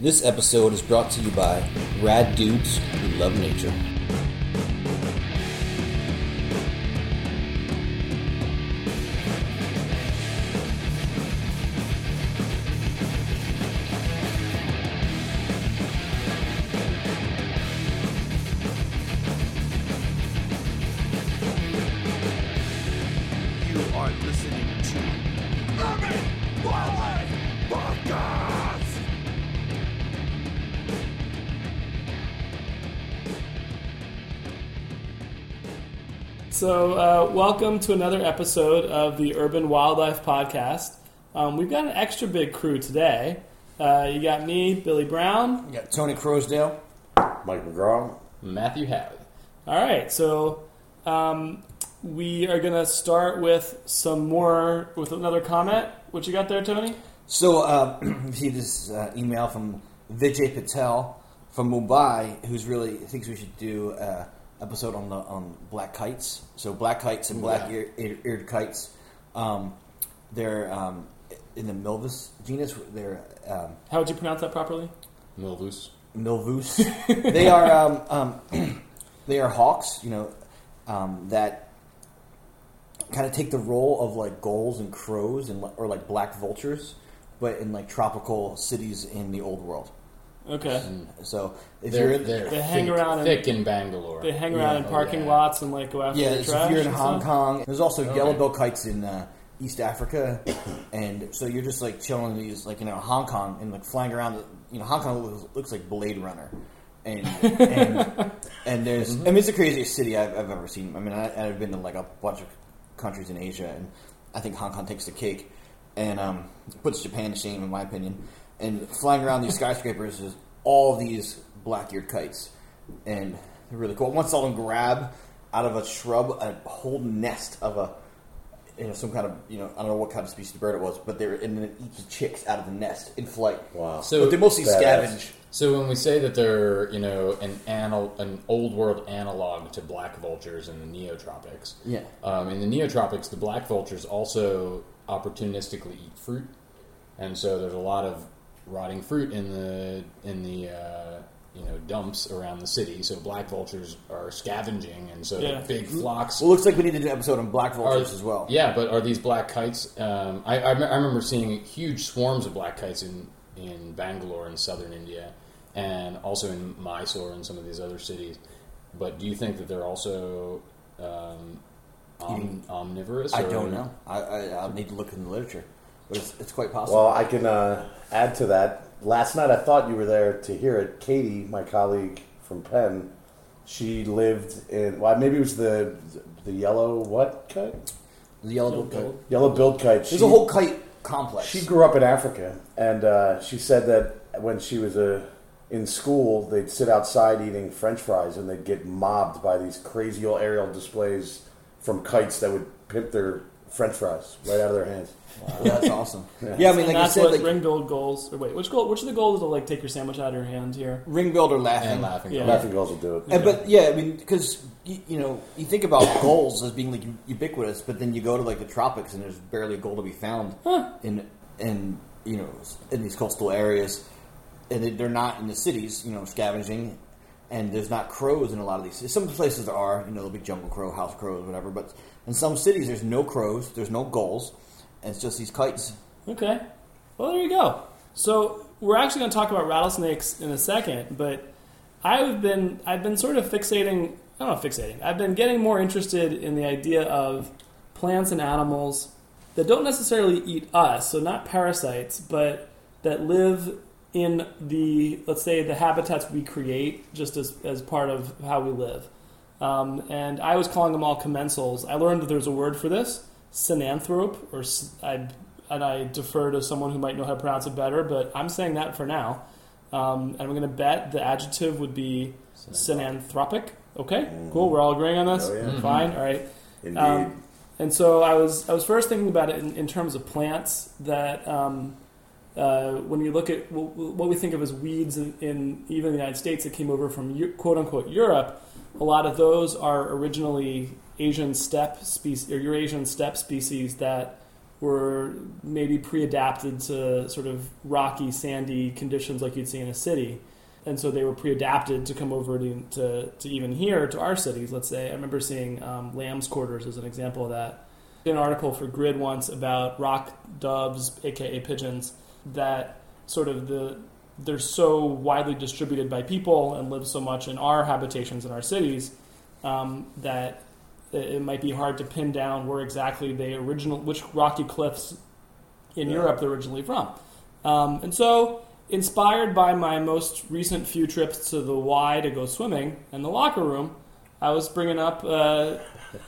This episode is brought to you by Rad Dudes Who Love Nature. So, uh, welcome to another episode of the Urban Wildlife Podcast. Um, we've got an extra big crew today. Uh, you got me, Billy Brown. We got Tony Crosdale. Mike McGraw. Matthew Halley. All right, so um, we are going to start with some more, with another comment. What you got there, Tony? So, uh, we see this uh, email from Vijay Patel from Mumbai, who's really thinks we should do an episode on the on black kites. So, black kites and black ear, ear, eared kites, um, they're um, in the Milvus genus. They're um, How would you pronounce that properly? Milvus. Milvus. they are um, um, they are hawks, you know, um, that kind of take the role of like gulls and crows and or like black vultures, but in like tropical cities in the old world. Okay. So if They're, you're in, they're They hang thick, around thick in Bangalore. They hang around Yeah. in parking Oh, yeah. lots and like go after yeah, the so trash. if you're in Hong? Kong, there's also Okay. yellow-billed kites in uh, East Africa, and so you're just like chilling these like you know Hong Kong and like flying around. You know Hong Kong looks, looks like Blade Runner, and and, and there's I mean it's the craziest city I've, I've ever seen. I mean I, I've been to like a bunch of countries in Asia, and I think Hong Kong takes the cake, and um, puts Japan to shame in my opinion. And flying around these skyscrapers is all these black-eared kites, and they're really cool. Once saw them grab out of a shrub a whole nest of a you know some kind of you know I don't know what kind of species of bird it was, but they were and then it eats the chicks out of the nest in flight. Wow. So- but they mostly Badass. scavenge. So when we say that they're, you know, an anal- an old world analog to black vultures in the neotropics. Yeah. Um, in the neotropics, the black vultures also opportunistically eat fruit, and so there's a lot of rotting fruit in the in the uh, you know dumps around the city. So black vultures are scavenging, and so Yeah. big flocks. Well, looks like we need to do an episode on black vultures Are- as well. Yeah, but are these black kites? Um, I, I, me- I remember seeing huge swarms of black kites in, in Bangalore in southern India, and also in Mysore and some of these other cities. But do you think that they're also um, om- Eating- omnivorous? I or- don't know. I, I I'll need to look in the literature, but it's, it's quite possible. Well, I can uh, add to that. Last night I thought you were there to hear it. Katie, my colleague from Penn, she lived in. Well, maybe it was the the yellow what kite? the yellow-billed kite. Yellow billed kite. There's a whole kite complex. She grew up in Africa, and uh, she said that when she was uh, in school, they'd sit outside eating French fries, and they'd get mobbed by these crazy old aerial displays from kites that would pimp their French fries right out of their hands. Yeah, that's awesome. yeah. I mean, And like I said, what like ring-billed gulls. Or wait, which goal? Which of the goals will like take your sandwich out of your hand here? ring-billed or laughing. And laughing. Yeah. Laughing girls will do it. And, but yeah, I mean, because you, you know, you think about gulls as being like ubiquitous, but then you go to like the tropics and there's barely a gull to be found huh. in in you know in these coastal areas, and they're not in the cities, you know, scavenging. And there's not crows in a lot of these. Some places there are, you know, there'll be jungle crow, house crows, whatever. But in some cities, there's no crows, there's no gulls, and it's just these kites. Okay. Well, there you go. So we're actually going to talk about rattlesnakes in a second, but I've been I've been sort of fixating. I don't know, fixating. I've been getting more interested in the idea of plants and animals that don't necessarily eat us, so not parasites, but that live in the let's say the habitats we create just as as part of how we live. Um, and I was calling them all commensals. I learned that there's a word for this, synanthrope, or I, and I defer to someone who might know how to pronounce it better, but I'm saying that for now. Um, and I'm going to bet the adjective would be synanthropic. Okay, cool. We're all agreeing on this. Oh, yeah. Fine. All right. Indeed. Um, and so I was I was first thinking about it in, in terms of plants that um, uh, when you look at what we think of as weeds in, in even the United States that came over from quote unquote Europe, a lot of those are originally Asian steppe species or Eurasian steppe species that were maybe pre-adapted to sort of rocky, sandy conditions like you'd see in a city, and so they were pre-adapted to come over to to, to even here to our cities. Let's say I remember seeing um, lamb's quarters as an example of that. An article for Grid once about rock doves, aka pigeons, that sort of the they're so widely distributed by people and live so much in our habitations in our cities um, that it might be hard to pin down where exactly they original which rocky cliffs in Yeah. Europe they're originally from. Um, and so, inspired by my most recent few trips to the Y to go swimming and the locker room, I was bringing up uh,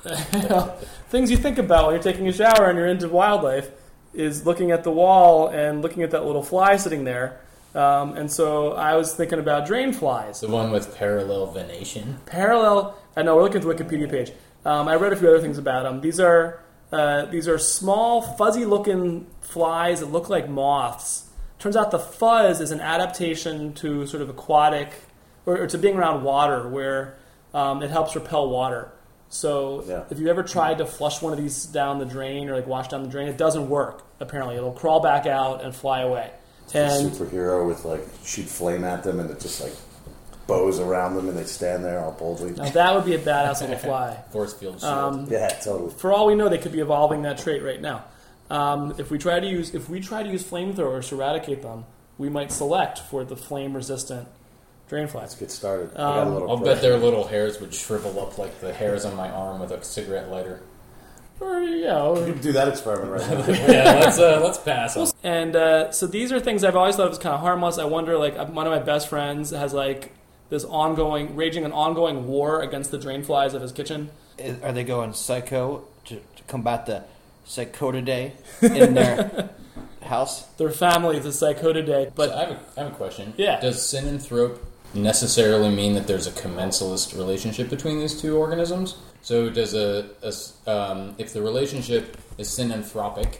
things you think about when you're taking a shower and you're into wildlife. Is looking at the wall and looking at that little fly sitting there. Um, and so I was thinking about drain flies The one with parallel venation. parallel. I know we're looking at the Wikipedia page. Um, I read a few other things about them. These are uh, these are small, fuzzy-looking flies that look like moths. Turns out the fuzz is an adaptation to sort of aquatic or, or to being around water, where um, it helps repel water. So Yeah. if you ever tried to flush one of these down the drain or like wash down the drain, it doesn't work. Apparently, it'll crawl back out and fly away. And superhero with like shoot flame at them and it just like bows around them and they stand there all boldly. now that would be a badass little fly. Force field shield. Um, Yeah, totally. for all we know, they could be evolving that trait right now. Um, if we try to use if we try to use flamethrowers to eradicate them, we might select for the flame resistant drain Let's flies. get started. I got a Um, little I'll bet their little hairs would shrivel up like the hairs on my arm with a cigarette lighter. Or yeah, or- You can do that experiment right now. yeah, let's uh, let's pass. On. and uh, so these are things I've always thought was kind of harmless. I wonder, like uh, one of my best friends has like this ongoing, raging an ongoing war against the drain flies of his kitchen. Is- Are they going psycho to, to combat the Psychodidae in their house? Their family is a Psychodidae, But but I have, a, I have a question. Yeah. Does synanthrope necessarily mean that there's a commensalist relationship between these two organisms? So does a um, if the relationship is synanthropic,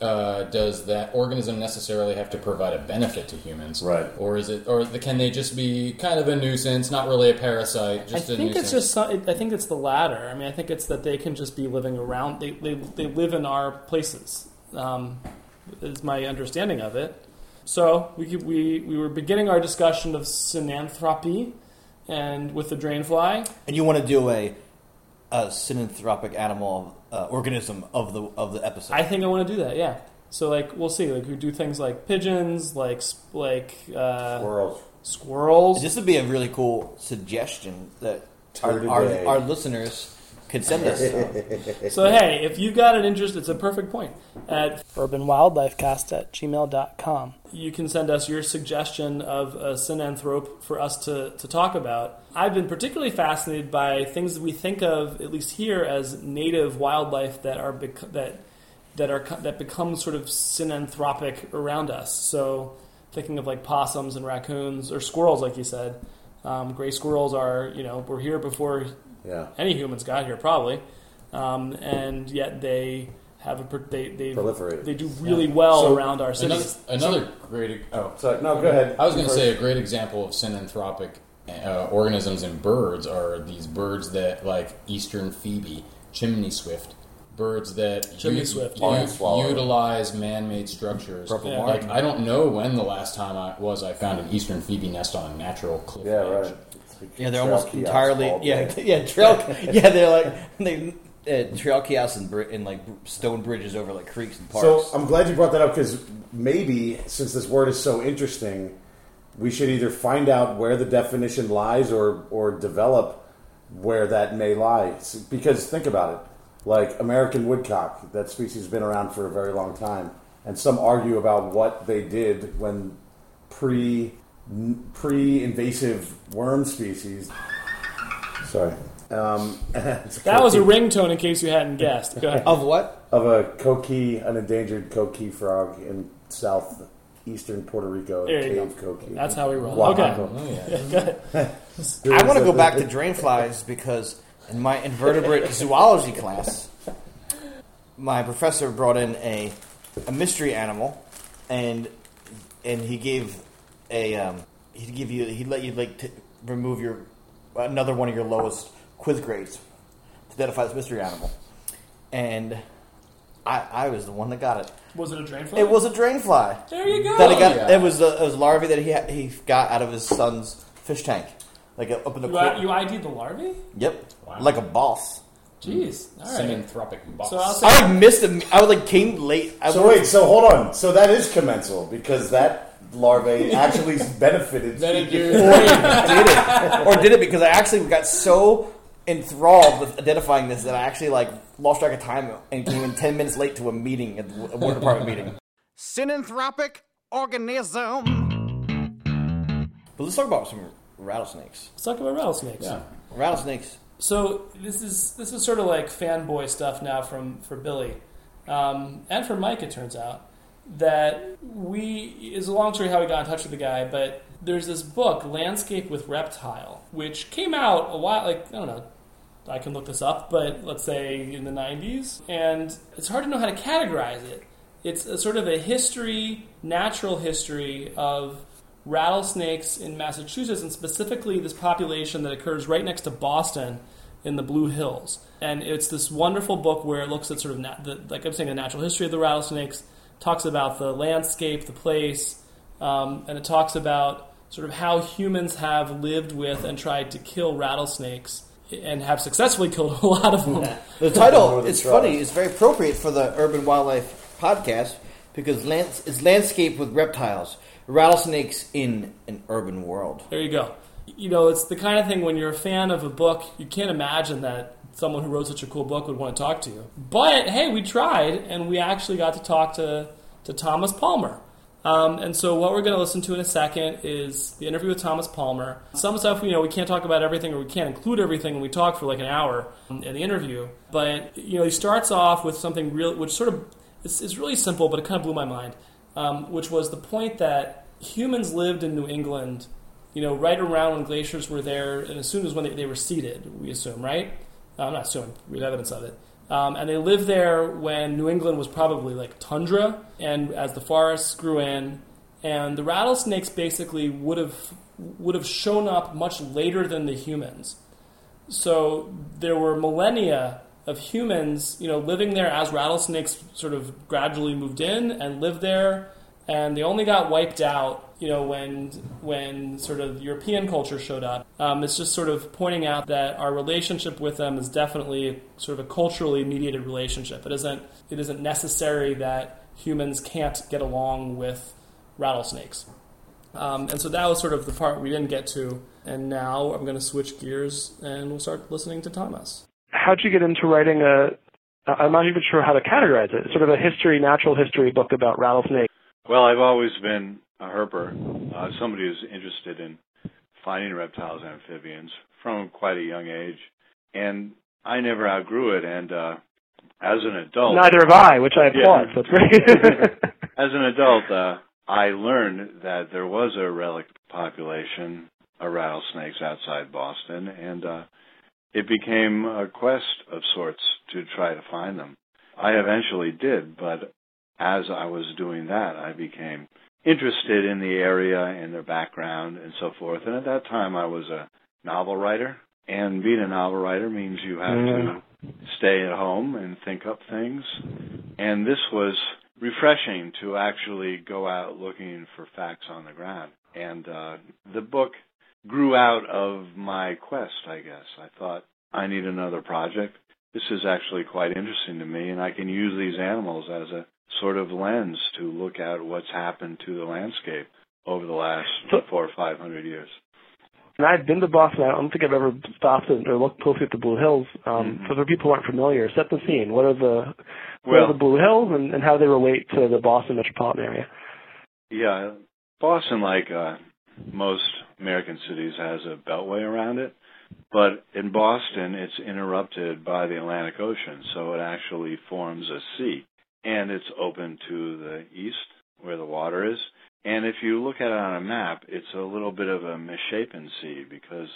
uh, does that organism necessarily have to provide a benefit to humans? Right. Or is it, or the, can they just be kind of a nuisance, not really a parasite, I just a think nuisance? it's just some, I think it's the latter. I mean, I think it's that they can just be living around. They they, they live in our places. Um, is my understanding of it. So we could, we we were beginning our discussion of synanthropy, and with the drain fly. And you want to do a, a synanthropic animal uh, organism of the of the episode? I think I want to do that. Yeah. So like we'll see. Like we do things like pigeons, like like uh, Squirrels. squirrels. this would be a really cool suggestion that our, our, our listeners could send us. So hey, if you've got an interest, it's a perfect point at urbanwildlifecast at gmail.com. You can send us your suggestion of a synanthrope for us to, to talk about. I've been particularly fascinated by things that we think of, at least here, as native wildlife that are bec- that that are that become sort of synanthropic around us. So thinking of like possums and raccoons or squirrels, like you said. Um, gray squirrels are, you know, were here before Yeah. any humans got here probably, um, and yet they have a they they Proliferated. they do really well So, around our another, cities. another great. Oh, So no, go ahead. I was going to say a great example of synanthropic uh, organisms in birds are these birds that, like eastern phoebe, chimney swift, birds that Chimney swift, u- yeah. Swallow. utilize man-made structures. Purple Yeah. Like I don't know when the last time I was I found an eastern phoebe nest on a natural cliff Yeah, edge. right. Like Yeah, they're almost entirely yeah yeah trail yeah they're like they uh, trail kiosks and, and like stone bridges over like creeks and parks. So I'm glad you brought that up because maybe since this word is so interesting, we should either find out where the definition lies or or develop where that may lie. Because think about it, like American woodcock, that species has been around for a very long time, and some argue about what they did when pre pre invasive worm species. Sorry. Um, That was a ringtone, in case you hadn't guessed. Go ahead. of what? of a coqui, an endangered coqui frog in southeastern Puerto Rico, There you cave coqui. That's how we roll. Oaxaca. Oh yeah. Okay. I want to go back to drain flies because in my invertebrate zoology class, my professor brought in a a mystery animal, and and he gave a um, he'd give you he'd let you like t- remove your another one of your lowest quiz grades to identify this mystery animal, and I, I was the one that got it. Was it a drain fly? It was a drain fly. There you go. That he got. yeah. It was the it was larvae that he had, he got out of his son's fish tank, like up in the You, court. I- you ID'd the larvae? Yep, Wow. like a boss. Jeez. All right. Synanthropic boss. So I'll say- I like missed him. I was like came late. I So wait, so hold on. So that is commensal because that larvae actually benefited. Then it- or did it, or did it because I actually got so enthralled with identifying this that I actually like lost track of time and came in ten minutes late to a meeting at the water department meeting. Synanthropic organism. But let's talk about some rattlesnakes. Let's talk about rattlesnakes. yeah. Rattlesnakes. So this is this is sort of like fanboy stuff now from for Billy, um, and for Mike. It turns out that we is a long story how we got in touch with the guy, but there's this book, Landscape with Reptile, which came out a while like I don't know. I can look this up, but let's say in the 90s, and it's hard to know how to categorize it. It's a sort of a history, natural history of rattlesnakes in Massachusetts, and specifically this population that occurs right next to Boston in the Blue Hills. And it's this wonderful book where it looks at sort of, the, like I'm saying, the natural history of the rattlesnakes, talks about the landscape, the place, um, and it talks about sort of how humans have lived with and tried to kill rattlesnakes and have successfully killed a lot of them. The title, it's Tribes. funny. It's very appropriate for the Urban Wildlife podcast because lands, it's landscape with reptiles, rattlesnakes in an urban world. There you go. You know, it's the kind of thing when you're a fan of a book, you can't imagine that someone who wrote such a cool book would want to talk to you. But hey, we tried, and we actually got to talk to, to Thomas Palmer. Um, and so, what we're going to listen to in a second is the interview with Thomas Palmer. Some stuff, you know, we can't talk about everything, or we can't include everything, when we talk for like an hour in the interview. But you know, he starts off with something real, which sort of it's really simple, but it kind of blew my mind. Um, which was the point that humans lived in New England you know, right around when glaciers were there, and as soon as when they, they were seeded, we assume, right? Uh, not assume, we have evidence of it. Um, and they lived there when New England was probably like tundra, and as the forests grew in, and the rattlesnakes basically would have would have shown up much later than the humans. So there were millennia of humans, you know, living there as rattlesnakes sort of gradually moved in and lived there, and they only got wiped out, you know, when when sort of European culture showed up. Um, it's just sort of pointing out that our relationship with them is definitely sort of a culturally mediated relationship. It isn't it isn't necessary that humans can't get along with rattlesnakes. Um, and so that was sort of the part we didn't get to. And now I'm going to switch gears and we'll start listening to Thomas. how'd you get into writing a? I'm not even sure how to categorize it. Sort of a history, natural history book about rattlesnakes. Well, I've always been a herper, uh, somebody who's interested in finding reptiles and amphibians from quite a young age, and I never outgrew it. And uh, as an adult, Neither have I, which I applaud. Yeah. So it's great. as an adult, uh, I learned that there was a relic population of rattlesnakes outside Boston, and uh, it became a quest of sorts to try to find them. I eventually did, but as I was doing that, I became interested in the area and their background and so forth. And at that time, I was a novel writer, and being a novel writer means you have to stay at home and think up things. And this was refreshing to actually go out looking for facts on the ground. And uh, the book grew out of my quest, I guess. I thought, I need another project. This is actually quite interesting to me, and I can use these animals as a sort of lens to look at what's happened to the landscape over the last So- four or five hundred years. and I've been to Boston. I don't think I've ever stopped and- or looked closely at the Blue Hills. Um, Mhm. So for people who aren't familiar, set the scene. What are the what Well- are the Blue Hills, and, and how do they relate to the Boston metropolitan area? Yeah, Boston, like uh, most American cities, has a beltway around it. But in Boston, it's interrupted by the Atlantic Ocean, so it actually forms a C. And it's open to the east, where the water is. And if you look at it on a map, it's a little bit of a misshapen C because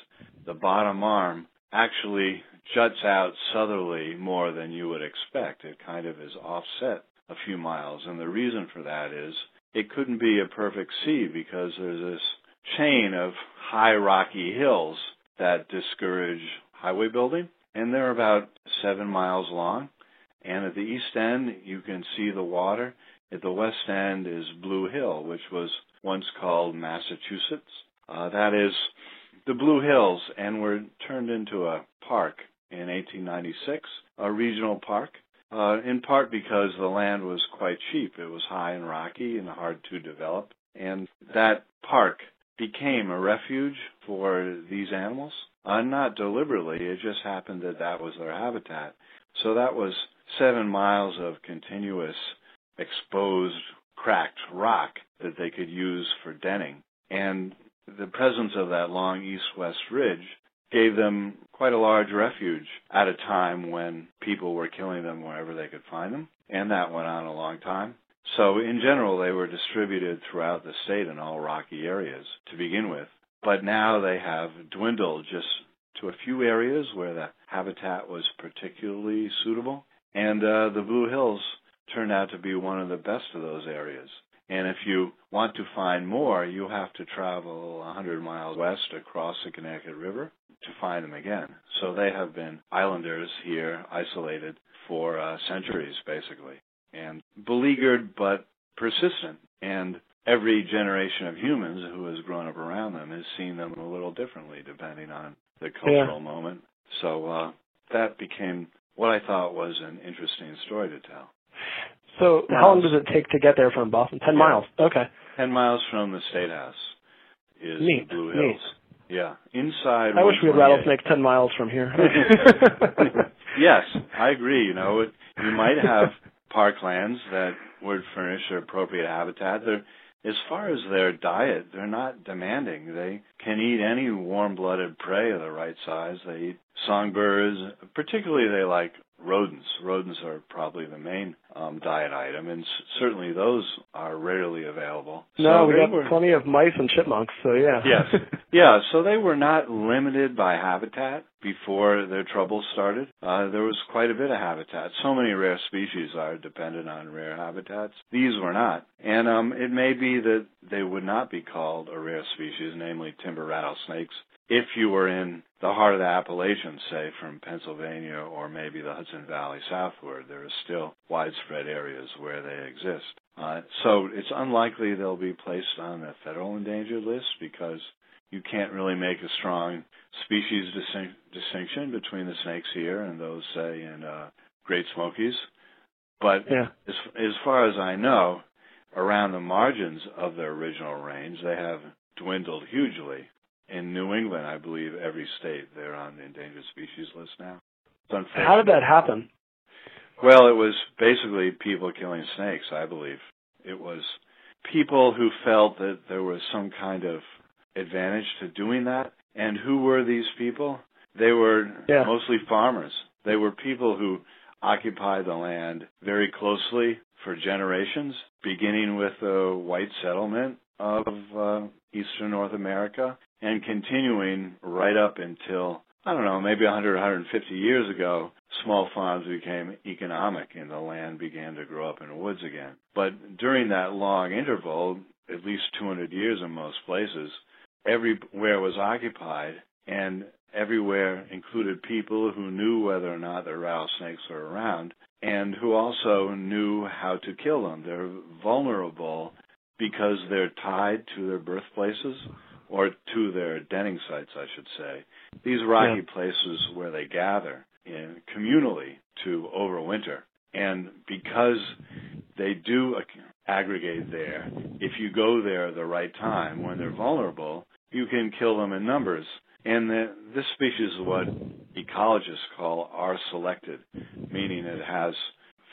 the bottom arm actually juts out southerly more than you would expect. It kind of is offset a few miles. And the reason for that is it couldn't be a perfect C because there's this chain of high rocky hills that discourage highway building. And they're about seven miles long. And at the east end, you can see the water. At the west end is Blue Hill, which was once called Massachusetts. Uh, that is the Blue Hills, and were turned into a park in 1896, a regional park. Uh, in part because the land was quite cheap. It was high and rocky and hard to develop. And that park became a refuge for these animals. Uh, not deliberately, it just happened that that was their habitat. So that was seven miles of continuous exposed cracked rock that they could use for denning. And the presence of that long east-west ridge gave them quite a large refuge at a time when people were killing them wherever they could find them. And that went on a long time. So in general, they were distributed throughout the state in all rocky areas to begin with. But now they have dwindled just to a few areas where the habitat was particularly suitable. And uh, the Blue Hills turned out to be one of the best of those areas. And if you want to find more, you have to travel 100 miles west across the Connecticut River to find them again. So they have been islanders here, isolated for uh, centuries, basically, and beleaguered but persistent. And every generation of humans who has grown up around them has seen them a little differently, depending on the cultural yeah. moment. So uh, that became what I thought was an interesting story to tell. So how long does it take to get there from Boston? Ten yeah. miles. Okay. Ten miles from the State House is Neat. Blue Hills. Neat. Yeah, inside. I wish we had rattlesnakes ten miles from here. yes, I agree. You know, it, you might have parklands that would furnish appropriate habitat. They're as far as their diet, they're not demanding. They can eat any warm-blooded prey of the right size. They eat songbirds. Particularly, they like rodents. Rodents are probably the main um, diet item, and s- certainly those are rarely available. No, so we got were, plenty of mice and chipmunks. So yeah. yes, yeah. So they were not limited by habitat before their troubles started. Uh, there was quite a bit of habitat. So many rare species are dependent on rare habitats. These were not, and um, it may be that they would not be called a rare species, namely timber rattlesnakes, if you were in the heart of the Appalachians, say from Pennsylvania or maybe the Hudson Valley southward, there are still widespread areas where they exist. Uh, so it's unlikely they'll be placed on the federal endangered list because you can't really make a strong species distinc- distinction between the snakes here and those, say, in uh, Great Smokies. But yeah. as, as far as I know, around the margins of their original range, they have dwindled hugely in New England, I believe every state they're on the endangered species list now. How did that happen? Well, it was basically people killing snakes, I believe. It was people who felt that there was some kind of advantage to doing that. And who were these people? They were yeah. mostly farmers. They were people who occupied the land very closely for generations, beginning with the white settlement of uh, eastern North America and continuing right up until I don't know, maybe 100, 150 years ago, small farms became economic and the land began to grow up in the woods again. But during that long interval, at least 200 years in most places, everywhere was occupied and everywhere included people who knew whether or not the rattlesnakes were around and who also knew how to kill them. They're vulnerable because they're tied to their birthplaces or to their denning sites, I should say. These rocky yeah. places where they gather in communally to overwinter. And because they do aggregate there, if you go there at the right time when they're vulnerable, you can kill them in numbers. And the, this species is what ecologists call R selected, meaning it has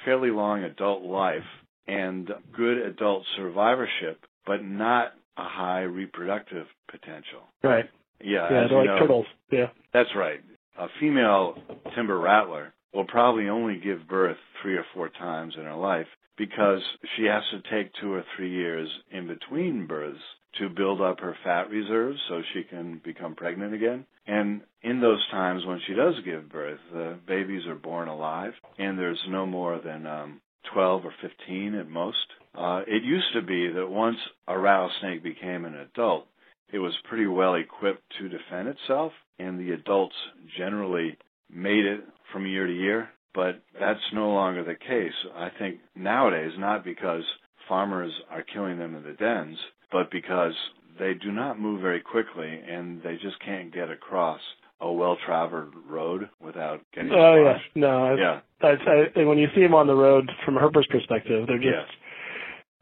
fairly long adult life and good adult survivorship, but not a high reproductive potential. Right. Yeah. Yeah, they're like know, turtles. Yeah. That's right. A female timber rattler will probably only give birth three or four times in her life because she has to take two or three years in between births to build up her fat reserves so she can become pregnant again. And in those times when she does give birth, the babies are born alive and there's no more than um, 12 or 15 at most. Uh, it used to be that once a rattlesnake became an adult, it was pretty well equipped to defend itself, and the adults generally made it from year to year. but that's no longer the case. I think nowadays, not because farmers are killing them in the dens, but because they do not move very quickly and they just can't get across a well-traveled road without getting. Oh yeah, no, I, yeah, I, I, when you see them on the road from Herbert's perspective, they're just yes,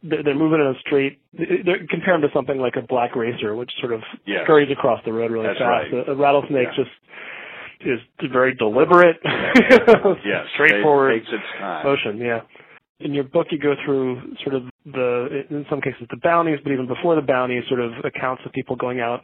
they're, they're moving in a straight. They're compare them to something like a black racer, which sort of Yes. scurries across the road really That's fast. right. A, a rattlesnake Yeah. just is very deliberate, yes, straightforward It takes its time. motion. Yeah. In your book, you go through sort of the, in some cases, the bounties, but even before the bounties, sort of accounts of people going out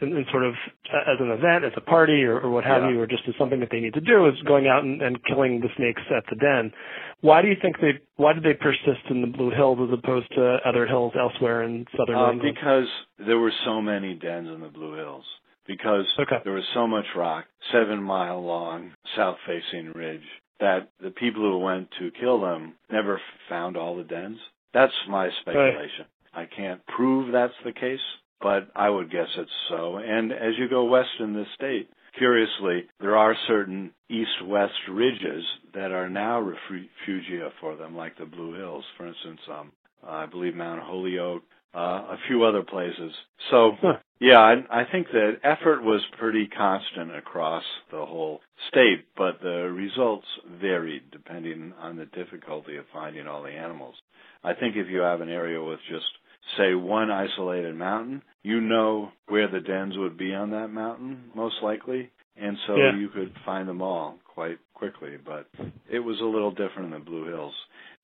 and, and sort of as an event, as a party, or, or what have Yeah. you, or just as something that they need to do, is going out and, and killing the snakes at the den. Why do you think they? Why did they persist in the Blue Hills as opposed to other hills elsewhere in southern Um, England? because there were so many dens in the Blue Hills. Because Okay. there was so much rock, seven mile long, south facing ridge, that the people who went to kill them never found all the dens. That's my speculation. I can't prove that's the case, but I would guess it's so. And as you go west in the state, curiously, there are certain east-west ridges that are now refugia for them, like the Blue Hills, for instance. Um, I believe Mount Holyoke, uh, a few other places. So, Huh. yeah, I, I think that effort was pretty constant across the whole state, but the results varied depending on the difficulty of finding all the animals. I think if you have an area with just, say, one isolated mountain, you know where the dens would be on that mountain, most likely, and so Yeah. you could find them all quite quickly, but it was a little different in the Blue Hills.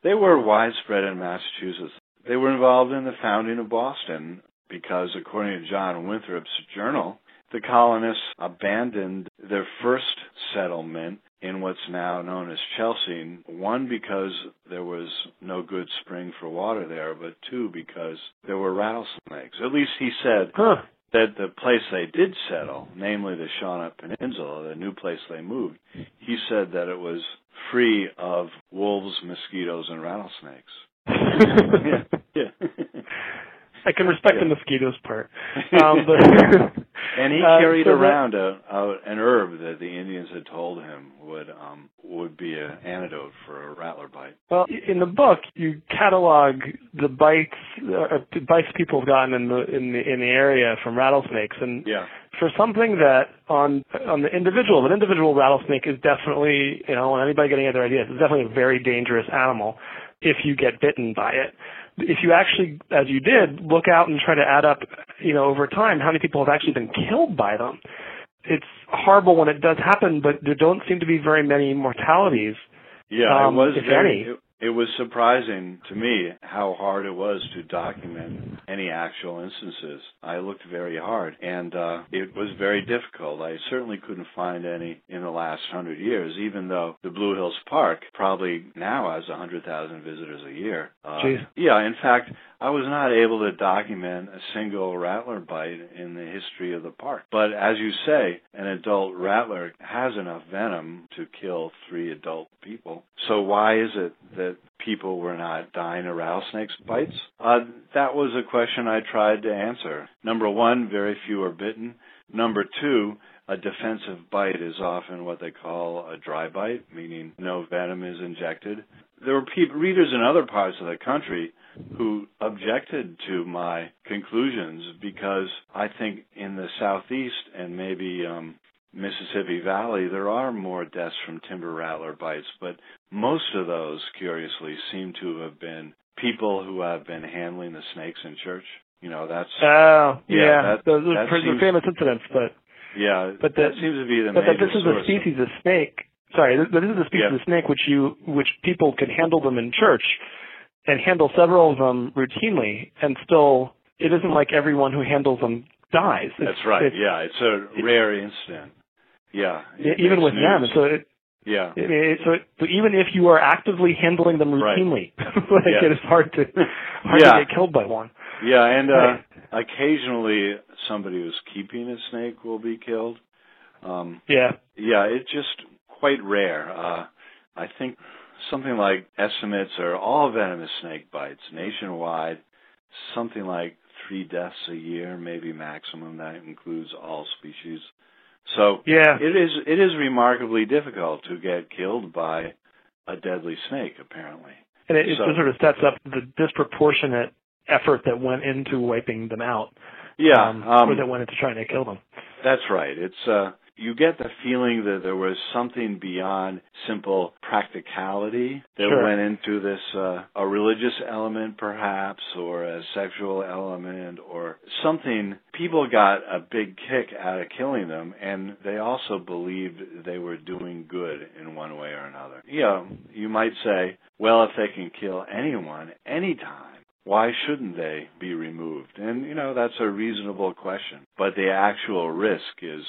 They were widespread in Massachusetts. They were involved in the founding of Boston because, according to John Winthrop's journal, the colonists abandoned their first settlement in what's now known as Chelsea. One, because there was no good spring for water there, but two, because there were rattlesnakes. At least he said Huh. that the place they did settle, namely the Shawmut Peninsula, the new place they moved, he said that it was free of wolves, mosquitoes, and rattlesnakes. yeah, yeah. I can respect Yeah. the mosquitoes part. Um, but and he Uh, carried so that- around a, a an herb that the Indians had told him would um would be an antidote for a rattler bite. Well, in the book, you catalog the bites, uh, the bites people have gotten in the in the in the area from rattlesnakes, and Yeah. for something that on on the individual, an individual rattlesnake is definitely, you know, when anybody getting other ideas, it's definitely a very dangerous animal if you get bitten by it. If you actually, as you did, look out and try to add up, you know, over time, how many people have actually been killed by them. It's horrible when it does happen, but there don't seem to be very many mortalities. Yeah, Um, it was if very. any. It, it was surprising to me how hard it was to document any actual instances. I looked very hard, and uh, it was very difficult. I certainly couldn't find any in the last hundred years, even though the Blue Hills Park probably now has a hundred thousand visitors a year. Uh, Jeez. yeah, in fact, I was not able to document a single rattler bite in the history of the park. But as you say, an adult rattler has enough venom to kill three adult people. So why is it that people were not dying of rattlesnakes bites? Uh, that was a question I tried to answer. Number one, very few are bitten. Number two, a defensive bite is often what they call a dry bite, meaning no venom is injected. There were peop readers in other parts of the country who objected to my conclusions because I think in the southeast and maybe um, Mississippi Valley there are more deaths from timber rattler bites, but most of those, curiously, seem to have been people who have been handling the snakes in church. You know, that's Oh, Yeah, yeah, that- those are that seems- famous incidents, but yeah, But that the- seems to be the but that this is a source of- species of snake. Sorry, th- this is a species Yeah. of snake which you which people can handle them in church, and handle several of them routinely, and still it isn't like everyone who handles them dies. It's- That's right. it's- yeah, it's a rare incident. Yeah, it even with them, so it, yeah, I mean, it, so, it, so even if you are actively handling them Right. routinely, like Yes. it is hard to hard Yeah. to get killed by one. yeah, and uh, Right. occasionally somebody who's keeping a snake will be killed. Um, Yeah, yeah, it's just quite rare. Uh, I think something like estimates are all venomous snake bites nationwide, something like three deaths a year, maybe maximum. That includes all species. So Yeah. it is it is remarkably difficult to get killed by a deadly snake. Apparently, And it, it So- just sort of sets up the disproportionate effort that went into wiping them out. yeah. um, um, or that went into trying to kill them. That's right. It's uh you get the feeling that there was something beyond simple practicality that Sure. went into this uh, a religious element perhaps or a sexual element or something people got a big kick out of killing them and they also believed they were doing good in one way or another. You know, you might say, well if they can kill anyone anytime why shouldn't they be removed? And, you know, that's a reasonable question. But the actual risk is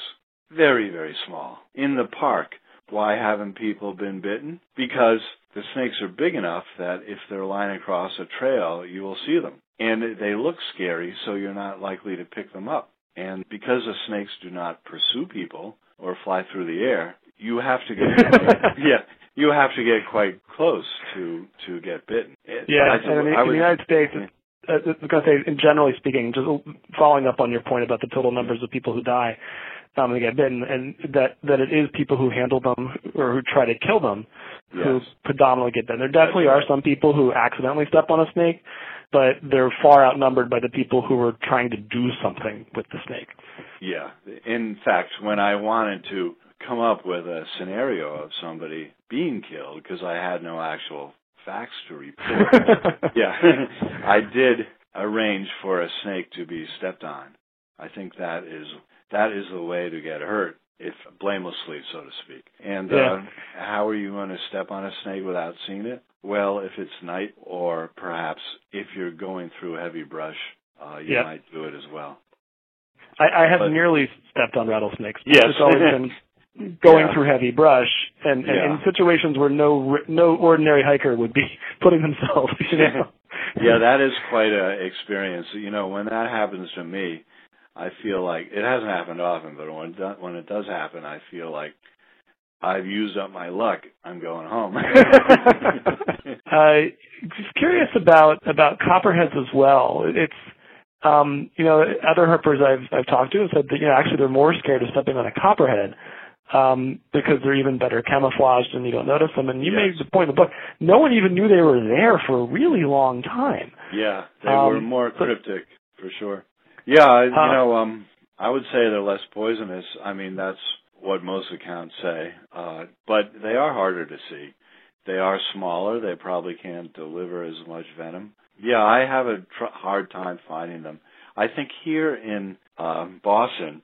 very, very small. In the park, why haven't people been bitten? Because the snakes are big enough that if they're lying across a trail, you will see them. And they look scary, so you're not likely to pick them up. And because the snakes do not pursue people or fly through the air, you have to get yeah, you have to get quite close to to get bitten. Yeah, I- and in, I in the United States, uh, I was going to say, generally speaking, just following up on your point about the total numbers of people who die um, and get bitten, and that that it is people who handle them or who try to kill them who predominantly get bitten. There definitely are some people who accidentally step on a snake, but they're far outnumbered by the people who are trying to do something with the snake. Yeah. In fact, when I wanted to come up with a scenario of somebody being killed because I had no actual facts to report, yeah, I did arrange for a snake to be stepped on. I think that is that is the way to get hurt, if blamelessly, so to speak. And Yeah. uh, how are you going to step on a snake without seeing it? Well, if it's night, or perhaps if you're going through heavy brush, uh, you Yeah. might do it as well. I, I have But- nearly stepped on rattlesnakes. Yes. it's always been going Yeah. through heavy brush, and, and Yeah. in situations where no no ordinary hiker would be putting themselves. You know? yeah, that is quite a experience. You know, when that happens to me, I feel like it hasn't happened often, but when do, when it does happen, I feel like I've used up my luck. I'm going home. uh, just curious about about copperheads as well. It's um, you know other herpers I've I've talked to have said that you know actually they're more scared of stepping on a copperhead um, because they're even better camouflaged and you don't notice them. And you Yes. made the point in the book. No one even knew they were there for a really long time. yeah, they Um, were more cryptic for sure. Yeah, I- you know, um, I would say they're less poisonous. I mean, that's what most accounts say. Uh, but they are harder to see. They are smaller. They probably can't deliver as much venom. Yeah, I have a tr- hard time finding them. I think here in uh, Boston,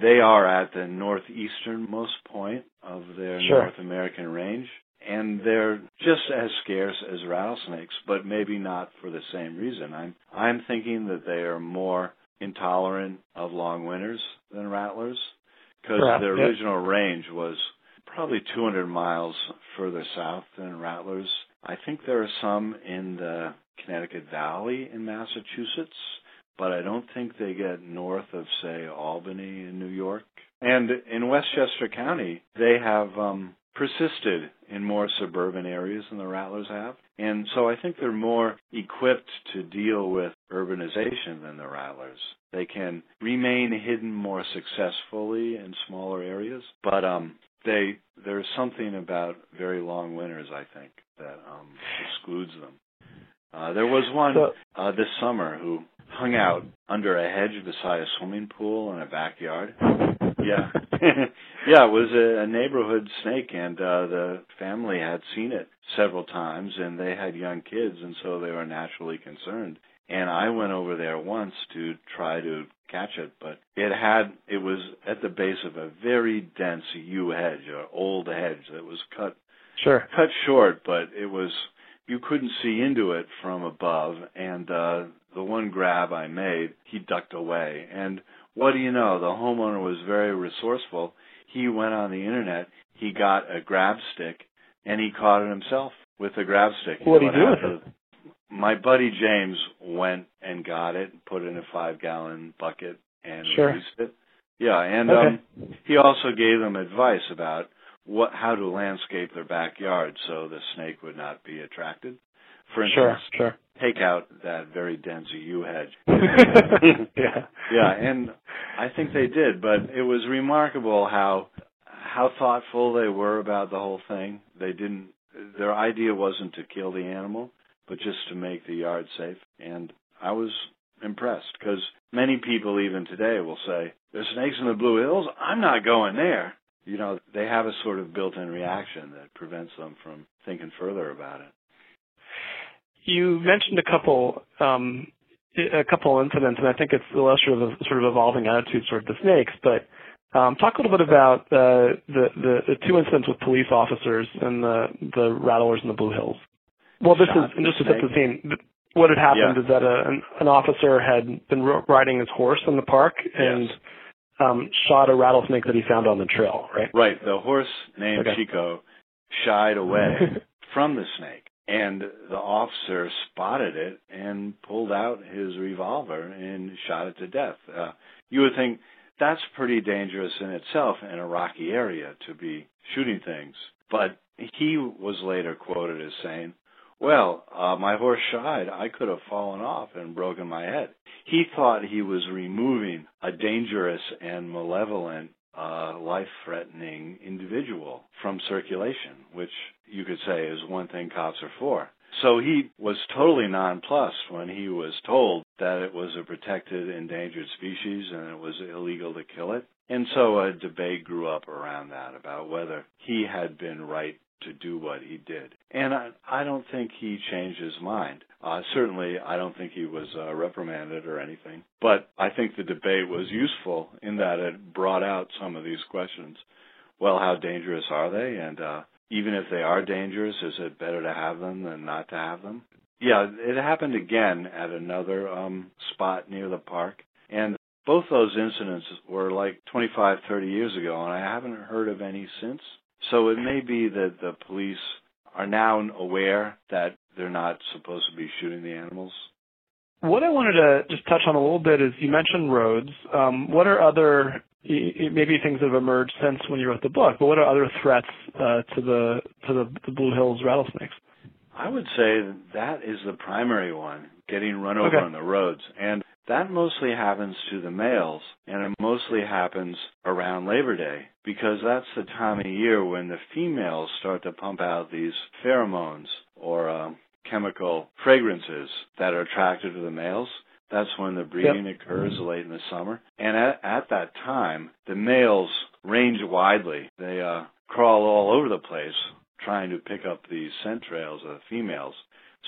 they are at the northeasternmost point of their Sure. North American range, and they're just as scarce as rattlesnakes, but maybe not for the same reason. I'm I'm thinking that they are more intolerant of long winters than rattlers because their original range was probably 200 miles further south than rattlers. I think there are some in the Connecticut Valley in Massachusetts, but I don't think they get north of, say, Albany in New York. And in Westchester County, they have um, persisted in more suburban areas than the rattlers have. And so I think they're more equipped to deal with urbanization than the rattlers. They can remain hidden more successfully in smaller areas, but um, they there's something about very long winters, I think, that um, excludes them. Uh, there was one uh, this summer who hung out under a hedge beside a swimming pool in a backyard. Yeah, yeah, it was a, a neighborhood snake, and uh, the family had seen it several times, and they had young kids, and so they were naturally concerned. And I went over there once to try to catch it, but it had it was at the base of a very dense yew hedge, an old hedge that was cut Sure. cut short, but it was you couldn't see into it from above. And uh, the one grab I made, he ducked away. And what do you know? The homeowner was very resourceful. He went on the internet. He got a grab stick, and he caught it himself with a grab stick. What'd know he do with happened? My buddy James went and got it, put it in a five gallon bucket, and Sure. released it. Yeah, and Okay. um, he also gave them advice about what how to landscape their backyard so the snake would not be attracted. For instance, Sure. Sure. take out that very dense yew hedge. yeah. Yeah, and I think they did, but it was remarkable how how thoughtful they were about the whole thing. They didn't. Their idea wasn't to kill the animal, but just to make the yard safe. And I was impressed because many people even today will say, "There's snakes in the Blue Hills. I'm not going there." You know, they have a sort of built-in reaction that prevents them from thinking further about it. You mentioned a couple um, a couple incidents, and I think it's illustrative of sort of evolving attitudes toward the snakes. But um, talk a little bit about uh, the, the the two incidents with police officers and the the rattlers in the Blue Hills. Well, this Shot is the just to set the scene. What had happened Yeah. is that a, an, an officer had been riding his horse in the park and um, shot a rattlesnake that he found on the trail. Right. Right. The horse named Okay. Chico shied away from the snake, and the officer spotted it and pulled out his revolver and shot it to death. Uh, you would think that's pretty dangerous in itself in a rocky area to be shooting things, but he was later quoted as saying, well, uh, my horse shied. I could have fallen off and broken my head. He thought he was removing a dangerous and malevolent, uh, life-threatening individual from circulation, which you could say is one thing cops are for. So he was totally nonplussed when he was told that it was a protected endangered species and it was illegal to kill it. And so a debate grew up around that about whether he had been right to do what he did. And I, I don't think he changed his mind. Uh, certainly, I don't think he was uh, reprimanded or anything. But I think the debate was useful in that it brought out some of these questions. Well, how dangerous are they? And uh, even if they are dangerous, is it better to have them than not to have them? Yeah, it happened again at another um, spot near the park. And both those incidents were like 25, 30 years ago, and I haven't heard of any since. So it may be that the police are now aware that they're not supposed to be shooting the animals. What I wanted to just touch on a little bit is you mentioned roads. Um, what are other maybe things have emerged since when you wrote the book? But what are other threats uh, to the to the, the Blue Hills rattlesnakes? I would say that is the primary one, getting run over Okay. on the roads. And that mostly happens to the males, and it mostly happens around Labor Day, because that's the time of year when the females start to pump out these pheromones or um, chemical fragrances that are attractive to the males. That's when the breeding occurs late in the summer. And at, at that time, the males range widely. They uh, crawl all over the place trying to pick up these scent trails of the females.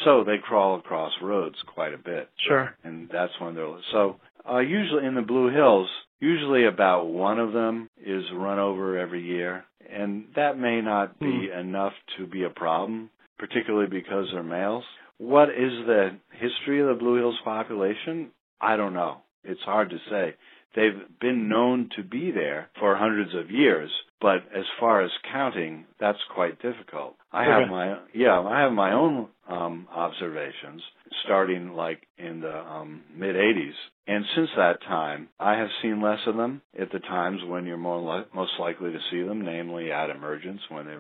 So they crawl across roads quite a bit Sure. and that's when they're so uh, usually in the Blue Hills. Usually, about one of them is run over every year, and that may not be enough to be a problem, particularly because they're males. What is the history of the Blue Hills population? I don't know. It's hard to say. They've been known to be there for hundreds of years, but as far as counting, that's quite difficult. I have my yeah, I have my own um, observations starting like in the um, mid 80s, and since that time, I have seen less of them at the times when you're more li- most likely to see them, namely at emergence when they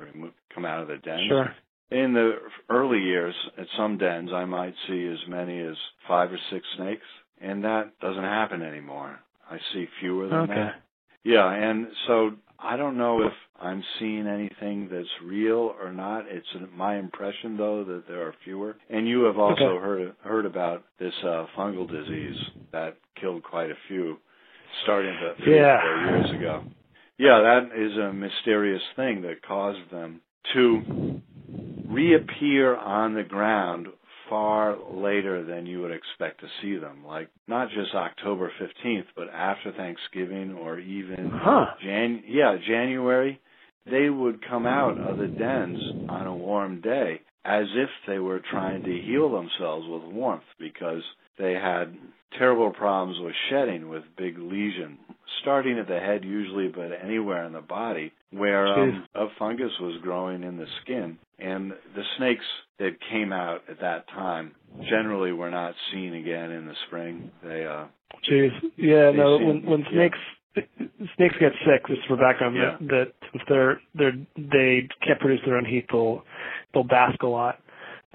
come out of the den. Sure. In the early years, at some dens, I might see as many as five or six snakes, and that doesn't happen anymore. I see fewer than Okay. that. Yeah, and so I don't know if I'm seeing anything that's real or not. It's my impression, though, that there are fewer. And you have also Okay. heard heard about this uh, fungal disease that killed quite a few, starting about three Yeah. or four years ago. Yeah, that is a mysterious thing that caused them to reappear on the ground far later than you would expect to see them. Like not just October 15th, but after Thanksgiving or even Huh. Jan yeah, January, they would come out of the dens on a warm day as if they were trying to heal themselves with warmth because they had terrible problems with shedding with big lesion starting at the head usually but anywhere in the body where um, a fungus was growing in the skin and the snakes that came out at that time generally were not seen again in the spring they uh Jeez. Yeah. No. When when yeah. snakes snakes get sick, just for background, Yeah. that, that since they're they're they can't produce their own heat, they'll they'll bask a lot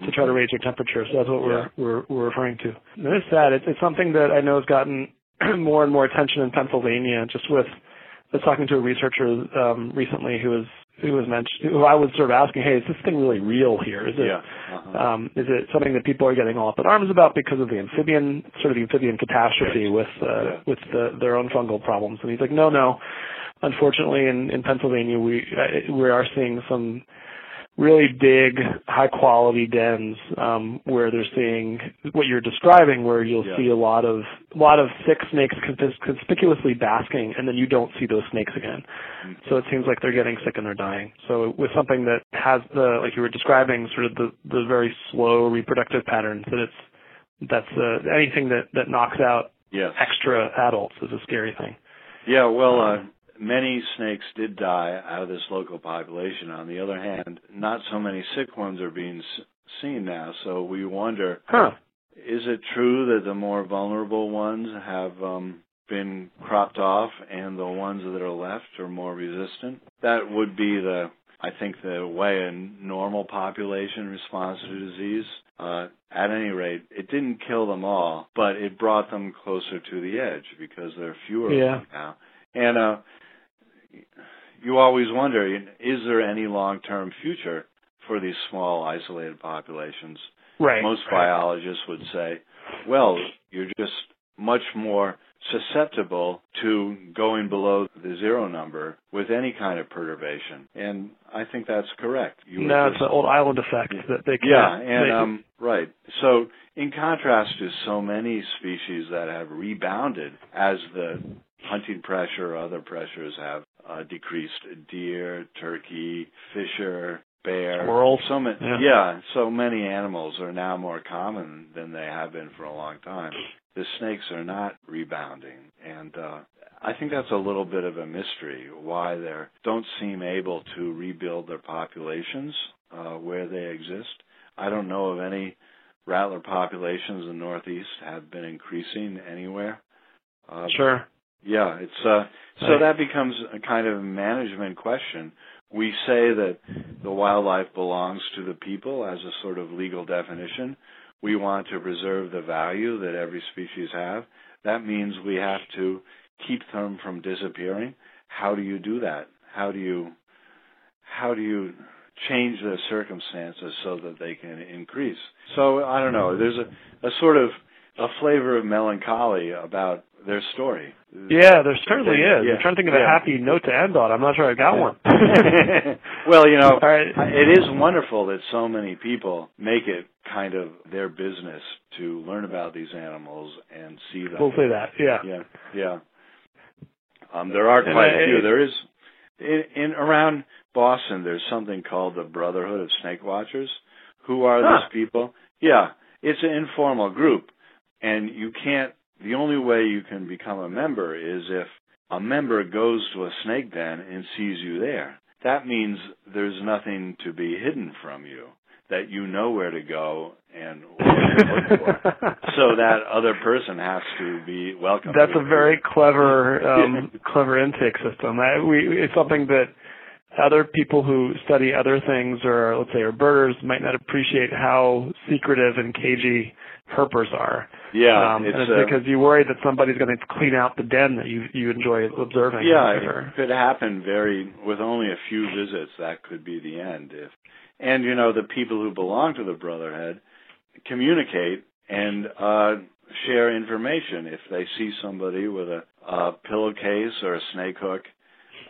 to try to raise their temperature. So that's what we're Yeah. we're we're referring to. And it's sad. It's, it's something that I know has gotten more and more attention in Pennsylvania. Just with, I was talking to a researcher um, recently who was who was mentioned, who I was sort of asking, hey, is this thing really real here? Is it Yeah. Uh-huh. um, is it something that people are getting all up in arms about because of the amphibian sort of the amphibian catastrophe with uh, Yeah. with the, their own fungal problems? And he's like, no, no. Unfortunately, in, in Pennsylvania, we uh, we are seeing some really big, high quality dens um, where they're seeing what you're describing, where you'll Yeah. see a lot of a lot of sick snakes conspic- conspicuously basking, and then you don't see those snakes again. So it seems like they're getting sick and they're dying. So with something that has the like you were describing, sort of the the very slow reproductive patterns, that it's that's uh, anything that that knocks out Yes. extra adults is a scary thing. Yeah, well, uh, many snakes did die out of this local population. On the other hand, not so many sick ones are being seen now. So we wonder, Huh. is it true that the more vulnerable ones have um, been cropped off and the ones that are left are more resistant? That would be the, I think, the way a normal population responds to disease. Uh, at any rate, it didn't kill them all, but it brought them closer to the edge because there are fewer of Yeah. them now. And uh, you always wonder, is there any long-term future for these small isolated populations? Right. Most right. biologists would say, well, you're just much more susceptible to going below the zero number with any kind of perturbation. And I think that's correct. You No, it's the old island effect that they can. yeah, and they- um, right. So, in contrast to so many species that have rebounded as the hunting pressure, or other pressures have uh, decreased, deer, turkey, fisher, bear, Squirrels. So many, Yeah. yeah, so many animals are now more common than they have been for a long time. The snakes are not rebounding, and uh, I think that's a little bit of a mystery why they don't seem able to rebuild their populations uh, where they exist. I don't know of any rattler populations in the Northeast have been increasing anywhere. Uh, Sure. Yeah, it's uh so that becomes a kind of management question. We say that the wildlife belongs to the people as a sort of legal definition. We want to preserve the value that every species have. That means we have to keep them from disappearing. How do you do that? How do you how do you change the circumstances so that they can increase? So I don't know. There's a, a sort of a flavor of melancholy about their story. Yeah, there certainly Yeah, is. yeah, I'm trying to think of a yeah. happy note to end on. I'm not sure I've got one. well, you know, right. it is wonderful that so many people make it kind of their business to learn about these animals and see them. We'll say that. Yeah. Yeah, yeah. Um, there are quite a few. There is in, in around Boston. There's something called the Brotherhood of Snake Watchers. Who are Huh. these people? Yeah, it's an informal group, and you can't. The only way you can become a member is if a member goes to a snake den and sees you there. That means there's nothing to be hidden from you. That you know where to go and what to look for. So that other person has to be welcome. That's a very clever, um, clever intake system. I, we, it's something that other people who study other things, or let's say, are birders, might not appreciate how secretive and cagey herpers are. Yeah, um, it's, and it's uh, because you worry that somebody's going to clean out the den that you you enjoy observing. Yeah, it could happen very with only a few visits. That could be the end. If and you know the people who belong to the Brotherhood communicate and uh, share information. If they see somebody with a, a pillowcase or a snake hook,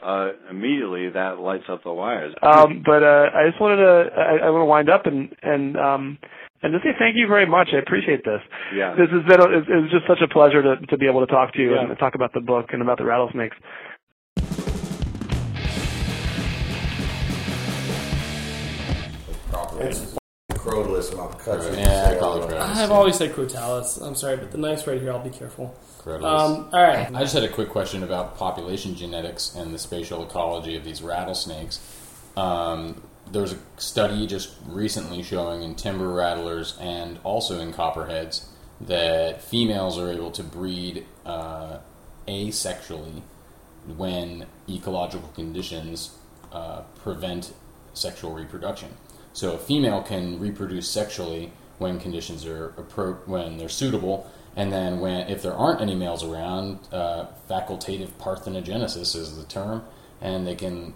uh, immediately that lights up the wires. Um, but uh, I just wanted to I, I want to wind up and and um, and to say thank you very much. I appreciate this. yeah, This has been it was just such a pleasure to to be able to talk to you Yeah. and talk about the book and about the rattlesnakes. It's crowless mopcuts. Yeah, I call it crowless. I've always said Crotalus. I'm sorry, but the knife's right here. I'll be careful. Crotalus. Um, all right. I just had a quick question about population genetics and the spatial ecology of these rattlesnakes. Um, there was a study just recently showing in timber rattlers and also in copperheads that females are able to breed uh, asexually when ecological conditions uh, prevent sexual reproduction. So a female can reproduce sexually when conditions are appro- when they're suitable, And then when if there aren't any males around, uh, facultative parthenogenesis is the term, and they can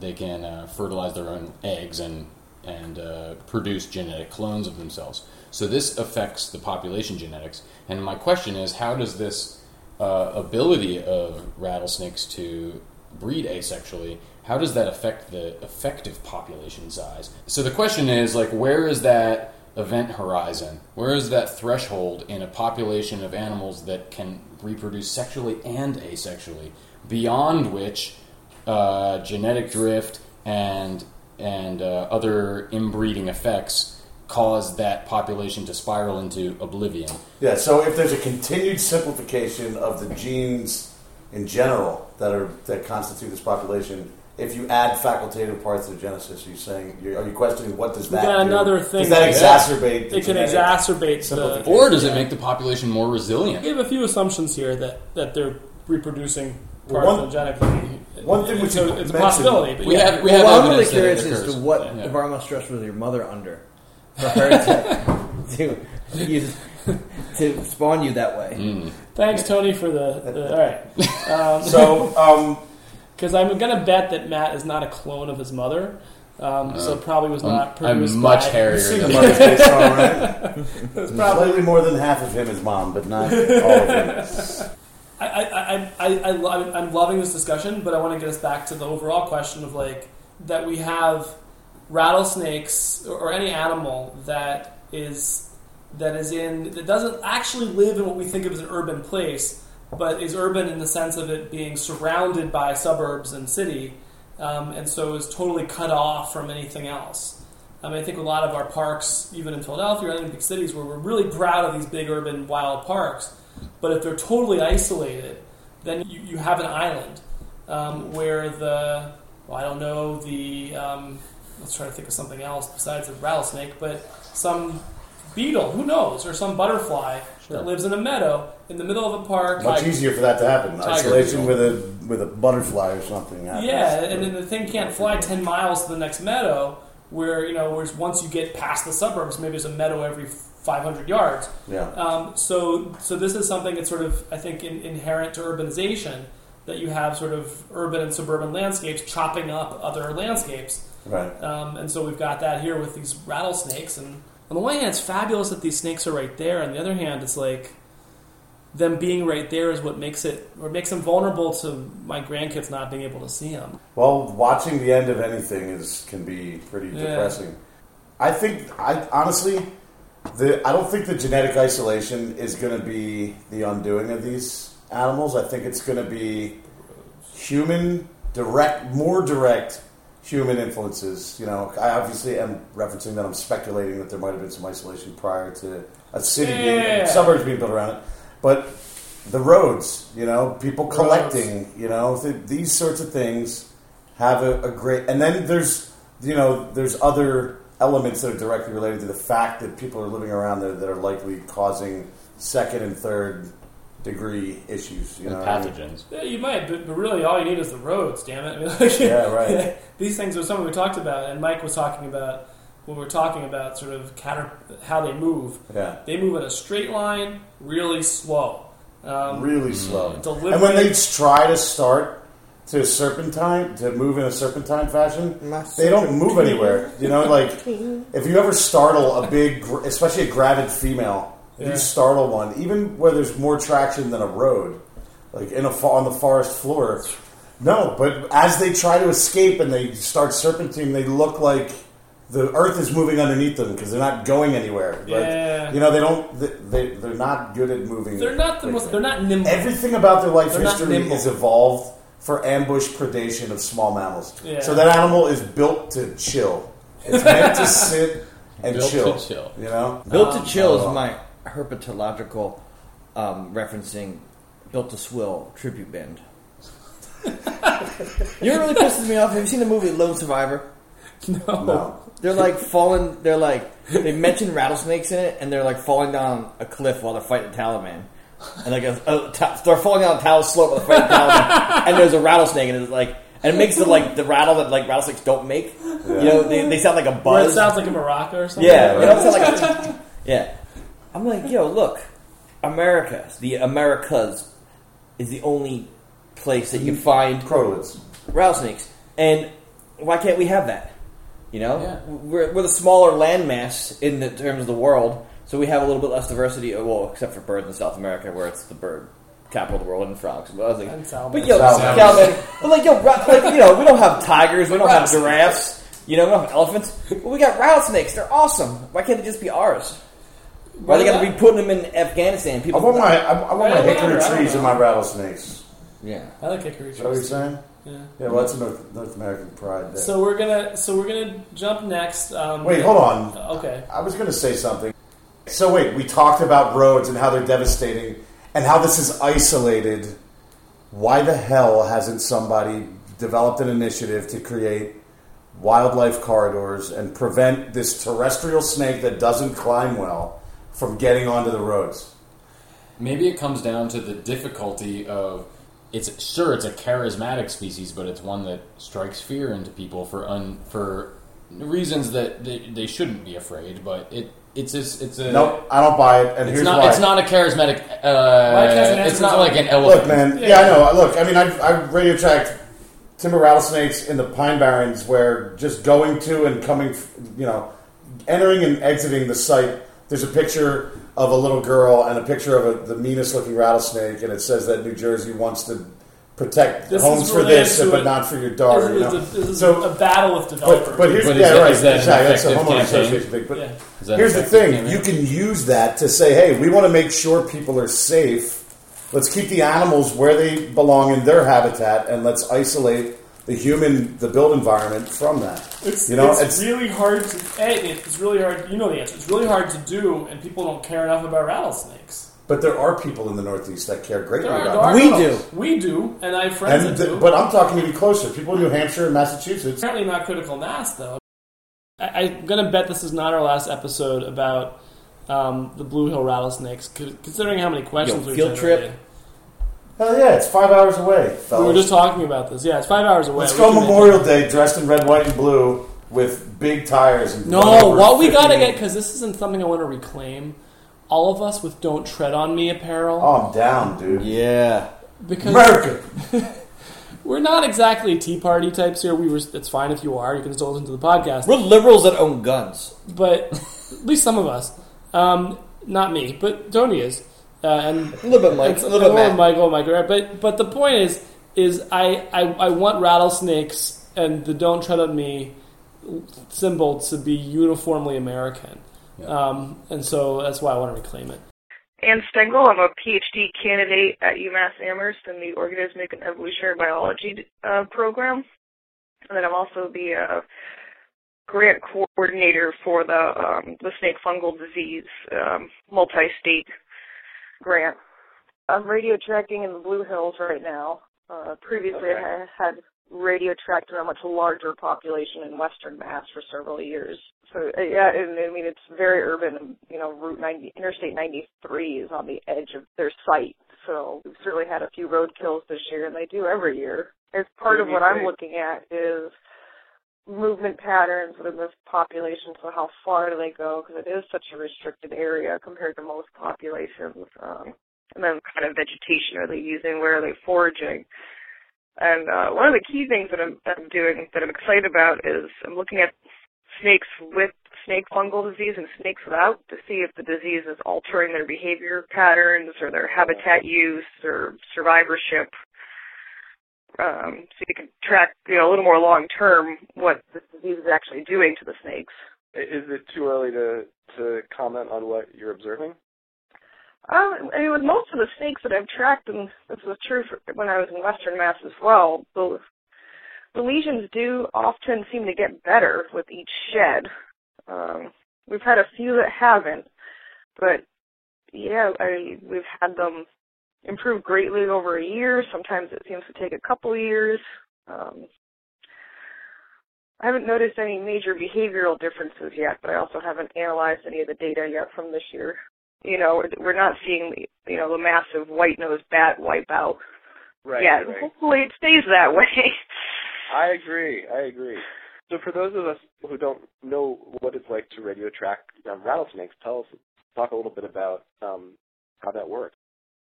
they can uh, fertilize their own eggs and and uh, produce genetic clones of themselves. So this affects the population genetics. And my question is, how does this uh, ability of rattlesnakes to breed asexually, how does that affect the effective population size? So the question is, like, where is that event horizon? Where is that threshold in a population of animals that can reproduce sexually and asexually, beyond which uh, genetic drift and and uh, other inbreeding effects cause that population to spiral into oblivion? Yeah, so if there's a continued simplification of the genes in general that are that constitute this population, if you add facultative parthenogenesis, are you saying you're, are you questioning what does We that got do? another thing Does that that- exacerbate? The It can exacerbate the. Or does it make the population more resilient? We have a few assumptions here that, that they're reproducing Well, one- parthenogenically. One thing we so should it's a mention- possibility. But We yeah. have we well, have I'm really evidence that it curious as to what Yeah. environmental stress was your mother under for her to, to, use, to spawn you that way. Mm. Thanks, Tony, for the. the all right. Um, So, um, Because I'm going to bet that Matt is not a clone of his mother. Um, so probably was not I'm produced much by, hairier you've seen the than mother's face song, right? Probably Slightly more than half of him is mom, but not all of him. I, I, I, I, I I'm loving this discussion, but I want to get us back to the overall question of like that we have rattlesnakes or, any animal that is that is in that doesn't actually live in what we think of as an urban place, but is urban in the sense of it being surrounded by suburbs and city, um, and so is totally cut off from anything else. I mean, I think a lot of our parks, even in Philadelphia or in big cities, where we're really proud of these big urban wild parks, but if they're totally isolated, then you, you have an island um, where the, well, I don't know, the, um, let's try to think of something else besides a rattlesnake, but some beetle, who knows, or some butterfly that lives in a meadow in the middle of a park. Much Like- easier for that to happen. Isolation beetle. with a with a butterfly or something. happens. Yeah, and then the thing can't fly ten miles to the next meadow. Where you know, whereas once you get past the suburbs, maybe there's a meadow every 500 yards. yeah. Um, so, so this is something that's sort of, I think, in, inherent to urbanization that you have sort of urban and suburban landscapes chopping up other landscapes. Right. Um, and so we've got that here with these rattlesnakes. And on the one hand, it's fabulous that these snakes are right there. On the other hand, it's like them being right there is what makes it, or makes them vulnerable to my grandkids not being able to see them. Well, watching the end of anything is can be pretty Yeah. depressing. I think I honestly the I don't think the genetic isolation is going to be the undoing of these animals. I think it's going to be human direct more direct human influences. You know, I obviously am referencing that I'm speculating that there might have been some isolation prior to a city being suburbs being built around it. But the roads, you know, people collecting, you know, th- these sorts of things have a, a great. And then there's, you know, there's other elements that are directly related to the fact that people are living around there that are likely causing second and third degree issues. You know, what I mean? pathogens. Yeah, you might, but, but really all you need is the roads, damn it. I mean, like, Yeah, right. these things are something we talked about, and Mike was talking about when we were talking about sort of cater- how they move. Yeah, They move in a straight line, really slow. Um, really slow. delivery- And when they try to start to serpentine, to move in a serpentine fashion, My they don't move anywhere. You know, like if you ever startle a big, especially a gravid female, if Yeah. you startle one, even where there's more traction than a road, like in a on the forest floor, no. But as they try to escape and they start serpentine, they look like the earth is moving underneath them because they're not going anywhere. Like, Yeah. you know, they don't. They, they they're not good at moving. they're not the most. They're not nimble. Everything about their life They're history nimble. is evolved for ambush predation of small mammals. Yeah. So that animal is built to chill. It's meant to sit and Built to chill. chill. You know, Built to chill oh. is my herpetological um, referencing Built to Spill tribute band. you know what really pisses me off? Have you seen the movie Lone Survivor? no. no. They're like falling. They're like they mention rattlesnakes in it, and they're like falling down a cliff while they're fighting the Taliban. And like a, a they're falling down a talus slope while they're fighting the Taliban, and there's a rattlesnake, and it's like, and it makes the like the rattle that like rattlesnakes don't make. You know, they, they sound like a Where it sounds like a maraca or something. Yeah, you know, it sounds like a, yeah. I'm like, yo, look, America, the Americas, is the only place that you can find Crotoliths. rattlesnakes. And why can't we have that? You know, Yeah. we're, we're the smaller landmass in the terms of the world, so we have a little bit less diversity. uh, Well, except for birds in South America, where it's the bird capital of the world and frogs. But I was like, And salmon. but yo, Salmon. salmon. But like yo, like you know, we don't have tigers, we don't have giraffes, you know, we don't have elephants, but we got rattlesnakes. They're awesome. Why can't they just be ours? Why they got to be putting them in Afghanistan? I want my I, I want my hickory whatever, trees and my rattlesnakes. yeah. I like hickory Is that what you're trees. saying? Yeah. Yeah, well, that's a North, North American pride. There. So we're gonna so we're gonna jump next. Um, wait, hold on. Okay. I was going to say something. So wait, we talked about roads and how they're devastating, and how this is isolated. Why the hell hasn't somebody developed an initiative to create wildlife corridors and prevent this terrestrial snake that doesn't climb well from getting onto the roads? Maybe it comes down to the difficulty of it's sure it's a charismatic species, but it's one that strikes fear into people for un, for reasons that they, they shouldn't be afraid. But it it's just, it's a Nope, I don't buy it, and It's here's not. why. It's not a charismatic. Uh, it it's not answer like an something? elephant. Look, man. Yeah. Yeah, I know. Look, I mean, I've, I've radio tracked timber rattlesnakes in the pine barrens where just going to and coming, f- you know, entering and exiting the site. There's a picture of a little girl and a picture of a, the meanest looking rattlesnake, and it says that New Jersey wants to protect This homes is for related this, to but a- not for your daughter. This You is, know? a, this is so, a battle with developers. but, but here's But is yeah, that- right. is that an exactly. That's a effective homeowner campaign? association thing. But Yeah. Is that Here's the effective thing: campaign? you can use that to say, "Hey, we want to make sure people are safe. Let's keep the animals where they belong in their habitat, and let's isolate the human, the built environment from that." It's, you know, it's, it's, really hard to. A, it's really hard. You know the answer. It's really hard to do, and people don't care enough about rattlesnakes. But there are people in the Northeast that care greatly There are, about there it. We no- do. We do, and I have friends And that th- do. but I'm talking even closer. People in New Hampshire and Massachusetts. apparently not critical mass, though. I, I'm gonna bet this is not our last episode about um, the Blue Hill rattlesnakes, c- considering how many questions Yo, we've field trip. generated. Hell yeah, it's five hours away, We fellas. were just talking about this. Yeah, it's five hours away. Let's We go can make. Memorial Day dressed in red, white, and blue with big tires. And No, going what we gotta 50 get because this isn't something I want to reclaim. All of us with "Don't Tread on Me" apparel Oh, I'm down, dude. Yeah. because America. we're not exactly Tea Party types here. We were. It's fine if you are. You can still listen to the podcast. We're liberals that own guns. but at least some of us. Um, not me, but Tony is, uh, and A little bit, Mike. it's A little bit, Matt. Michael, Michael. Right? But but the point is, is I, I I want rattlesnakes and the "Don't Tread on Me" symbol to be uniformly American, um, and so that's why I want to reclaim it. Anne Stengle. I'm a PhD candidate at UMass Amherst in the Organismic and Evolutionary Biology uh, program. And then I'm also the uh, grant coordinator for the um, the snake fungal disease um, multi-state grant. I'm radio tracking in the Blue Hills right now. Uh, previously, I had radio tracked in a much larger population in Western Mass for several years. So uh, yeah, and, I mean it's very urban. You know, Route 90, Interstate 93 is on the edge of their site. So we've certainly had a few road kills this year, and they do every year. As part of what I'm looking at is movement patterns within this population. So how far do they go? Because it is such a restricted area compared to most populations. Um, and then kind of vegetation are they using? Where are they foraging? And uh, one of the key things that I'm, that I'm doing that I'm excited about is I'm looking at snakes with snake fungal disease and snakes without to see if the disease is altering their behavior patterns or their habitat use or survivorship. Um, so you can track, you know, a little more long term what the disease is actually doing to the snakes. Is it too early to to comment on what you're observing? Um, I mean, with most of the snakes that I've tracked, and this was true for when I was in Western Mass as well, the, the lesions do often seem to get better with each shed. Um, we've had a few that haven't, but yeah, I we've had them improve greatly over a year. Sometimes it seems to take a couple years. Um, I haven't noticed any major behavioral differences yet, but I also haven't analyzed any of the data yet from this year you know, we're, we're not seeing the, you know, the massive white-nosed bat wipeout. Right. yet. right. Hopefully it stays that way. I agree. I agree. So for those of us who don't know what it's like to radio track um, rattlesnakes, tell us, talk a little bit about um, how that works.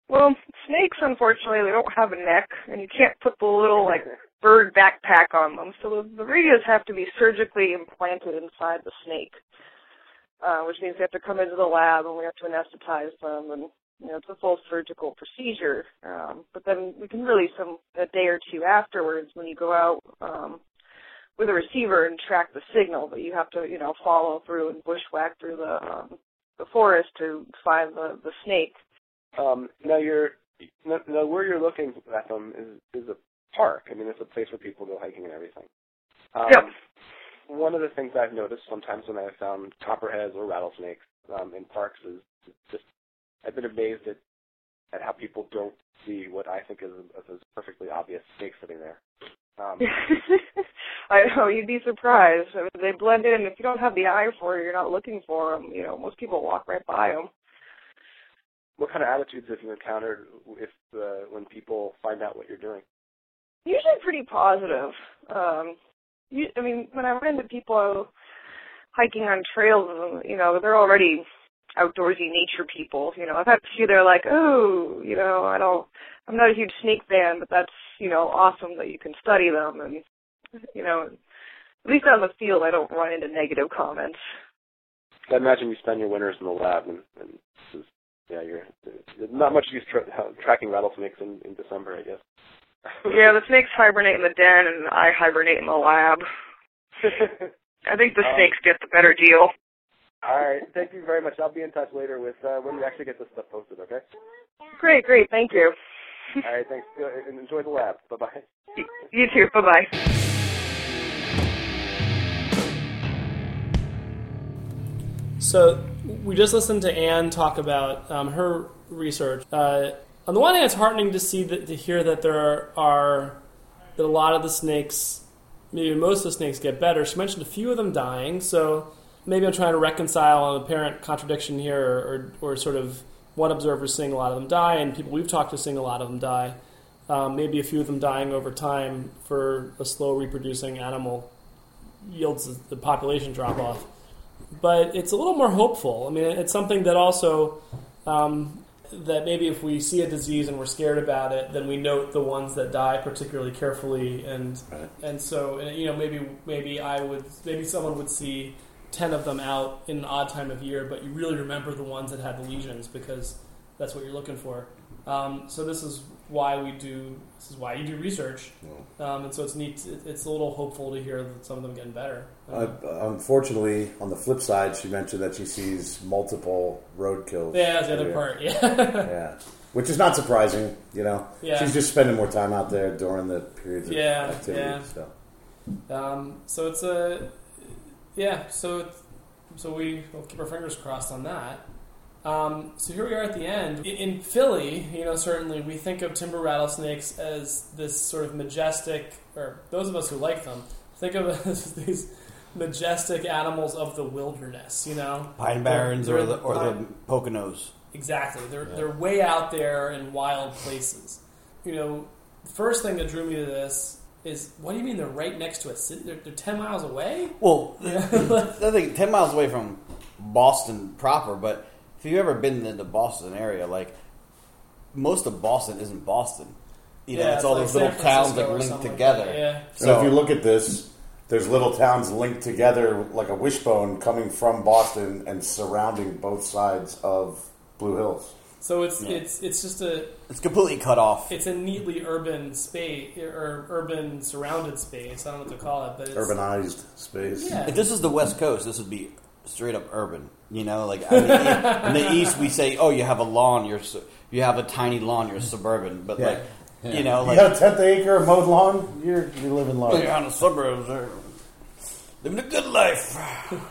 Well, snakes, unfortunately, they don't have a neck, and you can't put the little like bird backpack on them. So the, the radios have to be surgically implanted inside the snake, uh, which means they have to come into the lab and we have to anesthetize them, and you know it's a full surgical procedure. Um, but then we can release them a day or two afterwards when you go out um, with a receiver and track the signal. But you have to you know follow through and bushwhack through the um, the forest to find the the snake. Um, now you're now, now where you're looking at them is is a park. I mean, it's a place where people go hiking and everything. Um, Yep. One of the things I've noticed sometimes when I've found copperheads or rattlesnakes um, in parks is just I've been amazed at at how people don't see what I think is a, is a perfectly obvious snake sitting there. Um, I know you'd be surprised. I mean, they blend in. If you don't have the eye for it, you're not looking for them. You know, most people walk right by them. what kind of attitudes have you encountered if uh, when people find out what you're doing? Usually pretty positive. Um, you, I mean, when I run into people hiking on trails, you know, they're already outdoorsy nature people. You know, I've had a few that are like, oh, you know, I don't, I'm not a huge snake fan, but that's, you know, awesome that you can study them. And, you know, at least in the field, I don't run into negative comments. I imagine you spend your winters in the lab, and, and this is, yeah, you're not much use tra- tracking rattlesnakes in, in December, I guess. Yeah, the snakes hibernate in the den, and I hibernate in the lab. I think the Um, snakes get the better deal. All right, thank you very much. I'll be in touch later with uh, when we actually get this stuff posted. Okay. Great, great, thank you. All right, thanks. And enjoy the lab. Bye bye. You too. Bye bye. So we just listened to Anne talk about um, her research. Uh, on the one hand, it's heartening to see that to hear that there are, are that a lot of the snakes, maybe most of the snakes, get better. She mentioned a few of them dying. So maybe I'm trying to reconcile an apparent contradiction here, or, or, or sort of one observer seeing a lot of them die, and people we've talked to seeing a lot of them die. Um, maybe a few of them dying over time for a slow reproducing animal yields the- population drop off but it's a little more hopeful. I mean, it's something that also um, that maybe if we see a disease and we're scared about it, then we note the ones that die particularly carefully, and Right. and so you know maybe maybe I would maybe someone would see ten of them out in an odd time of year, but you really remember the ones that had the lesions because that's what you're looking for. Um, so this is why we do this is why you do research, um, and so it's neat. it- It's a little hopeful to hear that some of them are getting better. Uh, unfortunately, on the flip side, she mentioned that she sees multiple road kills. Yeah, that's the other part. Yeah. Yeah, which is not surprising. You know, Yeah. she's just spending more time out there during the periods of Yeah, activity. yeah. So. um, so it's a yeah. So so we will keep our fingers crossed on that. Um, so here we are at the end. In, in Philly, you know, certainly we think of timber rattlesnakes as this sort of majestic, or those of us who like them think of as these majestic animals of the wilderness. You know, Pine barrens They're- or the or the Poconos. Exactly. They're they're way out there in wild places. You know, first thing that drew me to this is what do you mean they're right next to a city? They're, they're ten miles away. Well, I think ten miles away from Boston proper, but if you've ever been in the Boston area, like most of Boston isn't Boston. You know, Yeah, it's all like those little San towns Francisco like or linked something like together. yeah. So if you look at this, there's little towns linked together like a wishbone coming from Boston and surrounding both sides of Blue Hills. So it's it's it's just a It's completely cut off. it's a neatly urban space or urban surrounded space. I don't know what to call it, but it's, Urbanized space. Yeah. If this is the West Coast, this would be straight up urban. You know, like I mean, in the East, we say, "Oh, you have a lawn. You're su- you have a tiny lawn. You're suburban." But Yeah. like, you know, You like got a tenth acre mowed lawn, you're you're living large. you're on the suburbs, or living a good life.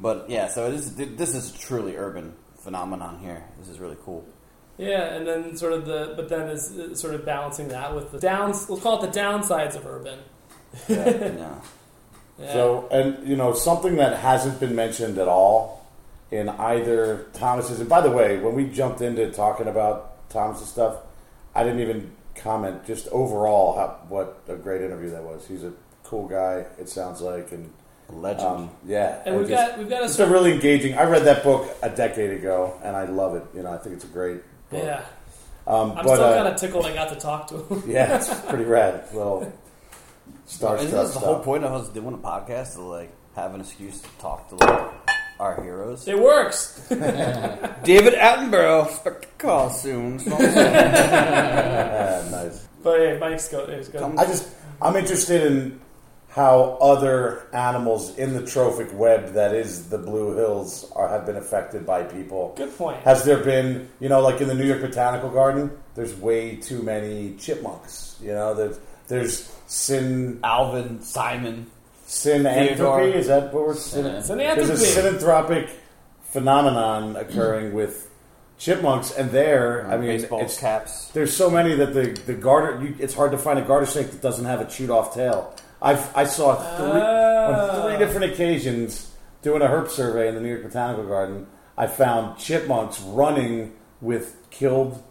But yeah, so this this is truly urban phenomenon here. This is really cool. yeah, and then sort of the but then is sort of balancing that with the downs. We'll call it the downsides of urban. Yeah. Yeah. So, and you know, something that hasn't been mentioned at all in either Thomas's. And by the way, when we jumped into talking about Thomas's stuff, I didn't even comment. Just overall, how, what a great interview that was. He's a cool guy. It sounds like, and Legend. Um, yeah, And we've just- got we've got a It's a really engaging. I read that book a decade ago, and I love it. You know, I think it's a great book. yeah. Um, I'm but still uh, kind of tickled I got to talk to him. yeah, it's pretty rad. Well, Star Isn't this the whole point of us doing a podcast to like have an excuse to talk to like our heroes? It works. David Attenborough, expect a call soon. Yeah, nice. But yeah, Mike's go. It's go. I just I'm interested in how other animals in the trophic web that is the Blue Hills are have been affected by people. Good point. Has there been, you know, like in the New York Botanical Garden, there's way too many chipmunks. You know, there's there's sin Alvin, Simon. synanthropy. Theodore. Is that what we're It's an There's a synanthropic phenomenon occurring with chipmunks, and there, I mm-hmm. mean, baseball it's caps. there's so many that the the garter. You, it's hard to find a garter snake that doesn't have a chewed off tail. I've I saw three on three different occasions doing a herp survey in the New York Botanical Garden. I found chipmunks running with killed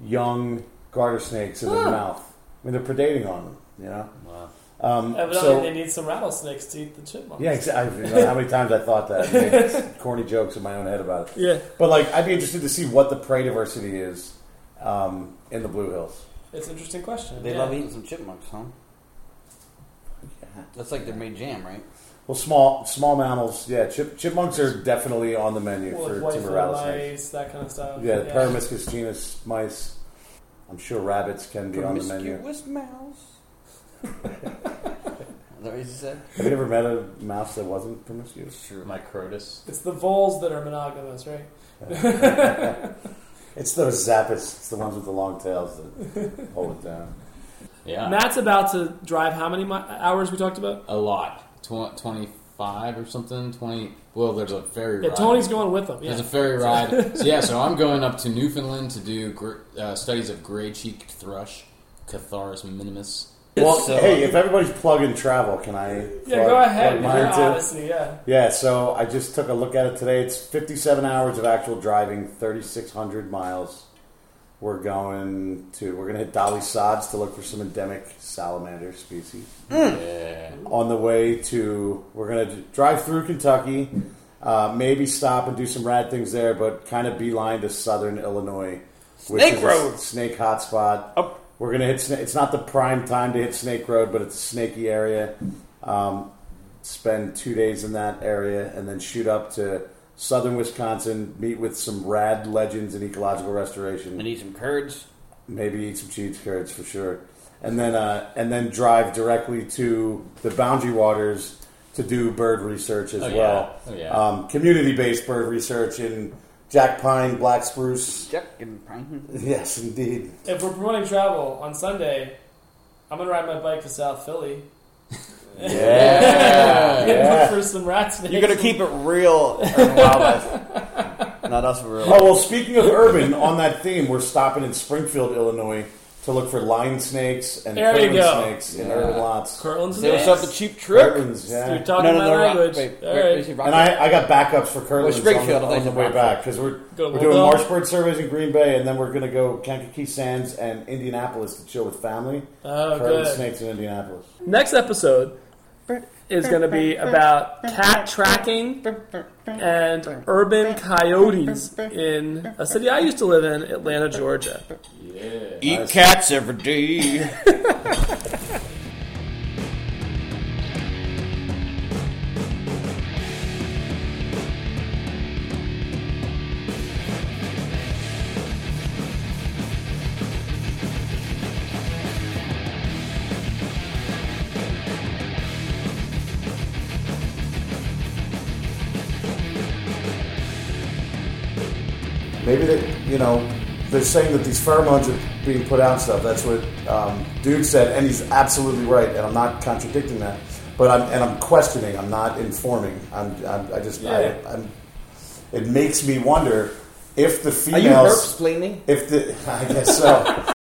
young garter snakes in their mouth. I mean, they're predating on them. You know. Wow. Um, Evidently, so they need some rattlesnakes to eat the chipmunks. yeah, exactly. You know, how many times I thought that, made corny jokes in my own head about it. Yeah. But like, I'd be interested to see what the prey diversity is um, in the Blue Hills. It's an interesting question. They yeah. love eating some chipmunks, huh? That's like their made jam, right? Well, small small mammals, yeah. Chip, chipmunks are definitely on the menu Well, for like white timber rattlesnakes. mice, that kind of stuff. Yeah, the Peromyscus genus mice. I'm sure rabbits can be on the menu. Promiscuous mouse. That what you said? Have you ever met a mouse that wasn't promiscuous? Sure. Microtus. It's the voles that are monogamous, right? It's those Zapus. It's the ones with the long tails that hold it down. Yeah, Matt's about to drive how many mi- hours we talked about? a lot. Tw- Twenty-five or something. Twenty. Well, there's a ferry Yeah, ride. Tony's going with them. Yeah. There's a ferry ride. so yeah, so I'm going up to Newfoundland to do gr- uh, studies of gray-cheeked thrush, Catharus minimus. Well, So- hey, if everybody's plugging travel, can I? Yeah, plug- go ahead. plug Your mine too? Odyssey, yeah. Yeah, so I just took a look at it today. It's 57 hours of actual driving, 3,600 miles. We're going to we're going to hit Dolly Sods to look for some endemic salamander species. Yeah. On the way to we're going to drive through Kentucky, uh, maybe stop and do some rad things there, but kind of beeline to southern Illinois, which Snake is a Road. snake hotspot. Up. We're gonna hit. Sna- It's not the prime time to hit Snake Road, but it's a snaky area. Um, spend two days in that area, and then shoot up to southern Wisconsin. Meet with some rad legends in ecological restoration. And eat some curds. Maybe eat some cheese curds for sure, and then uh, and then drive directly to the Boundary Waters to do bird research as Oh, yeah. well. Oh, yeah. Um, community-based bird research in jack pine, black spruce. Jack and Pine. Yes, indeed. If we're promoting travel on Sunday, I'm gonna ride my bike to South Philly. Yeah, and yeah. look for some rat snakes. You're gonna keep it real urban wildlife, not us for real. Oh well, speaking of urban, on that theme, we're stopping in Springfield, Illinois, to look for lined snakes and There you Kirtland go. snakes in urban lots. Kirtland's Say what's snakes. up, the cheap trick. Kirtlands, You're yeah. talking my language. Wait, All wait, right. is he rock- And I, I got backups for Kirtlands Well, Springfield, on, the, on the way Rockford. back because we're Go we're doing Louisville. marsh bird surveys in Green Bay, and then we're going to go Kankakee Sands and Indianapolis to chill with family. Oh, Kirtland good. snakes in Indianapolis. Next episode is going to be about cat tracking and urban coyotes in a city I used to live in, Atlanta, Georgia. Eat cats every day. saying that these pheromones are being put out and stuff. That's what um, dude said, and he's absolutely right. And I'm not contradicting that, but I'm and I'm questioning. I'm not informing. I'm, I'm I just Yeah. I, I'm. It makes me wonder if the females. Are you explaining? if the I guess so.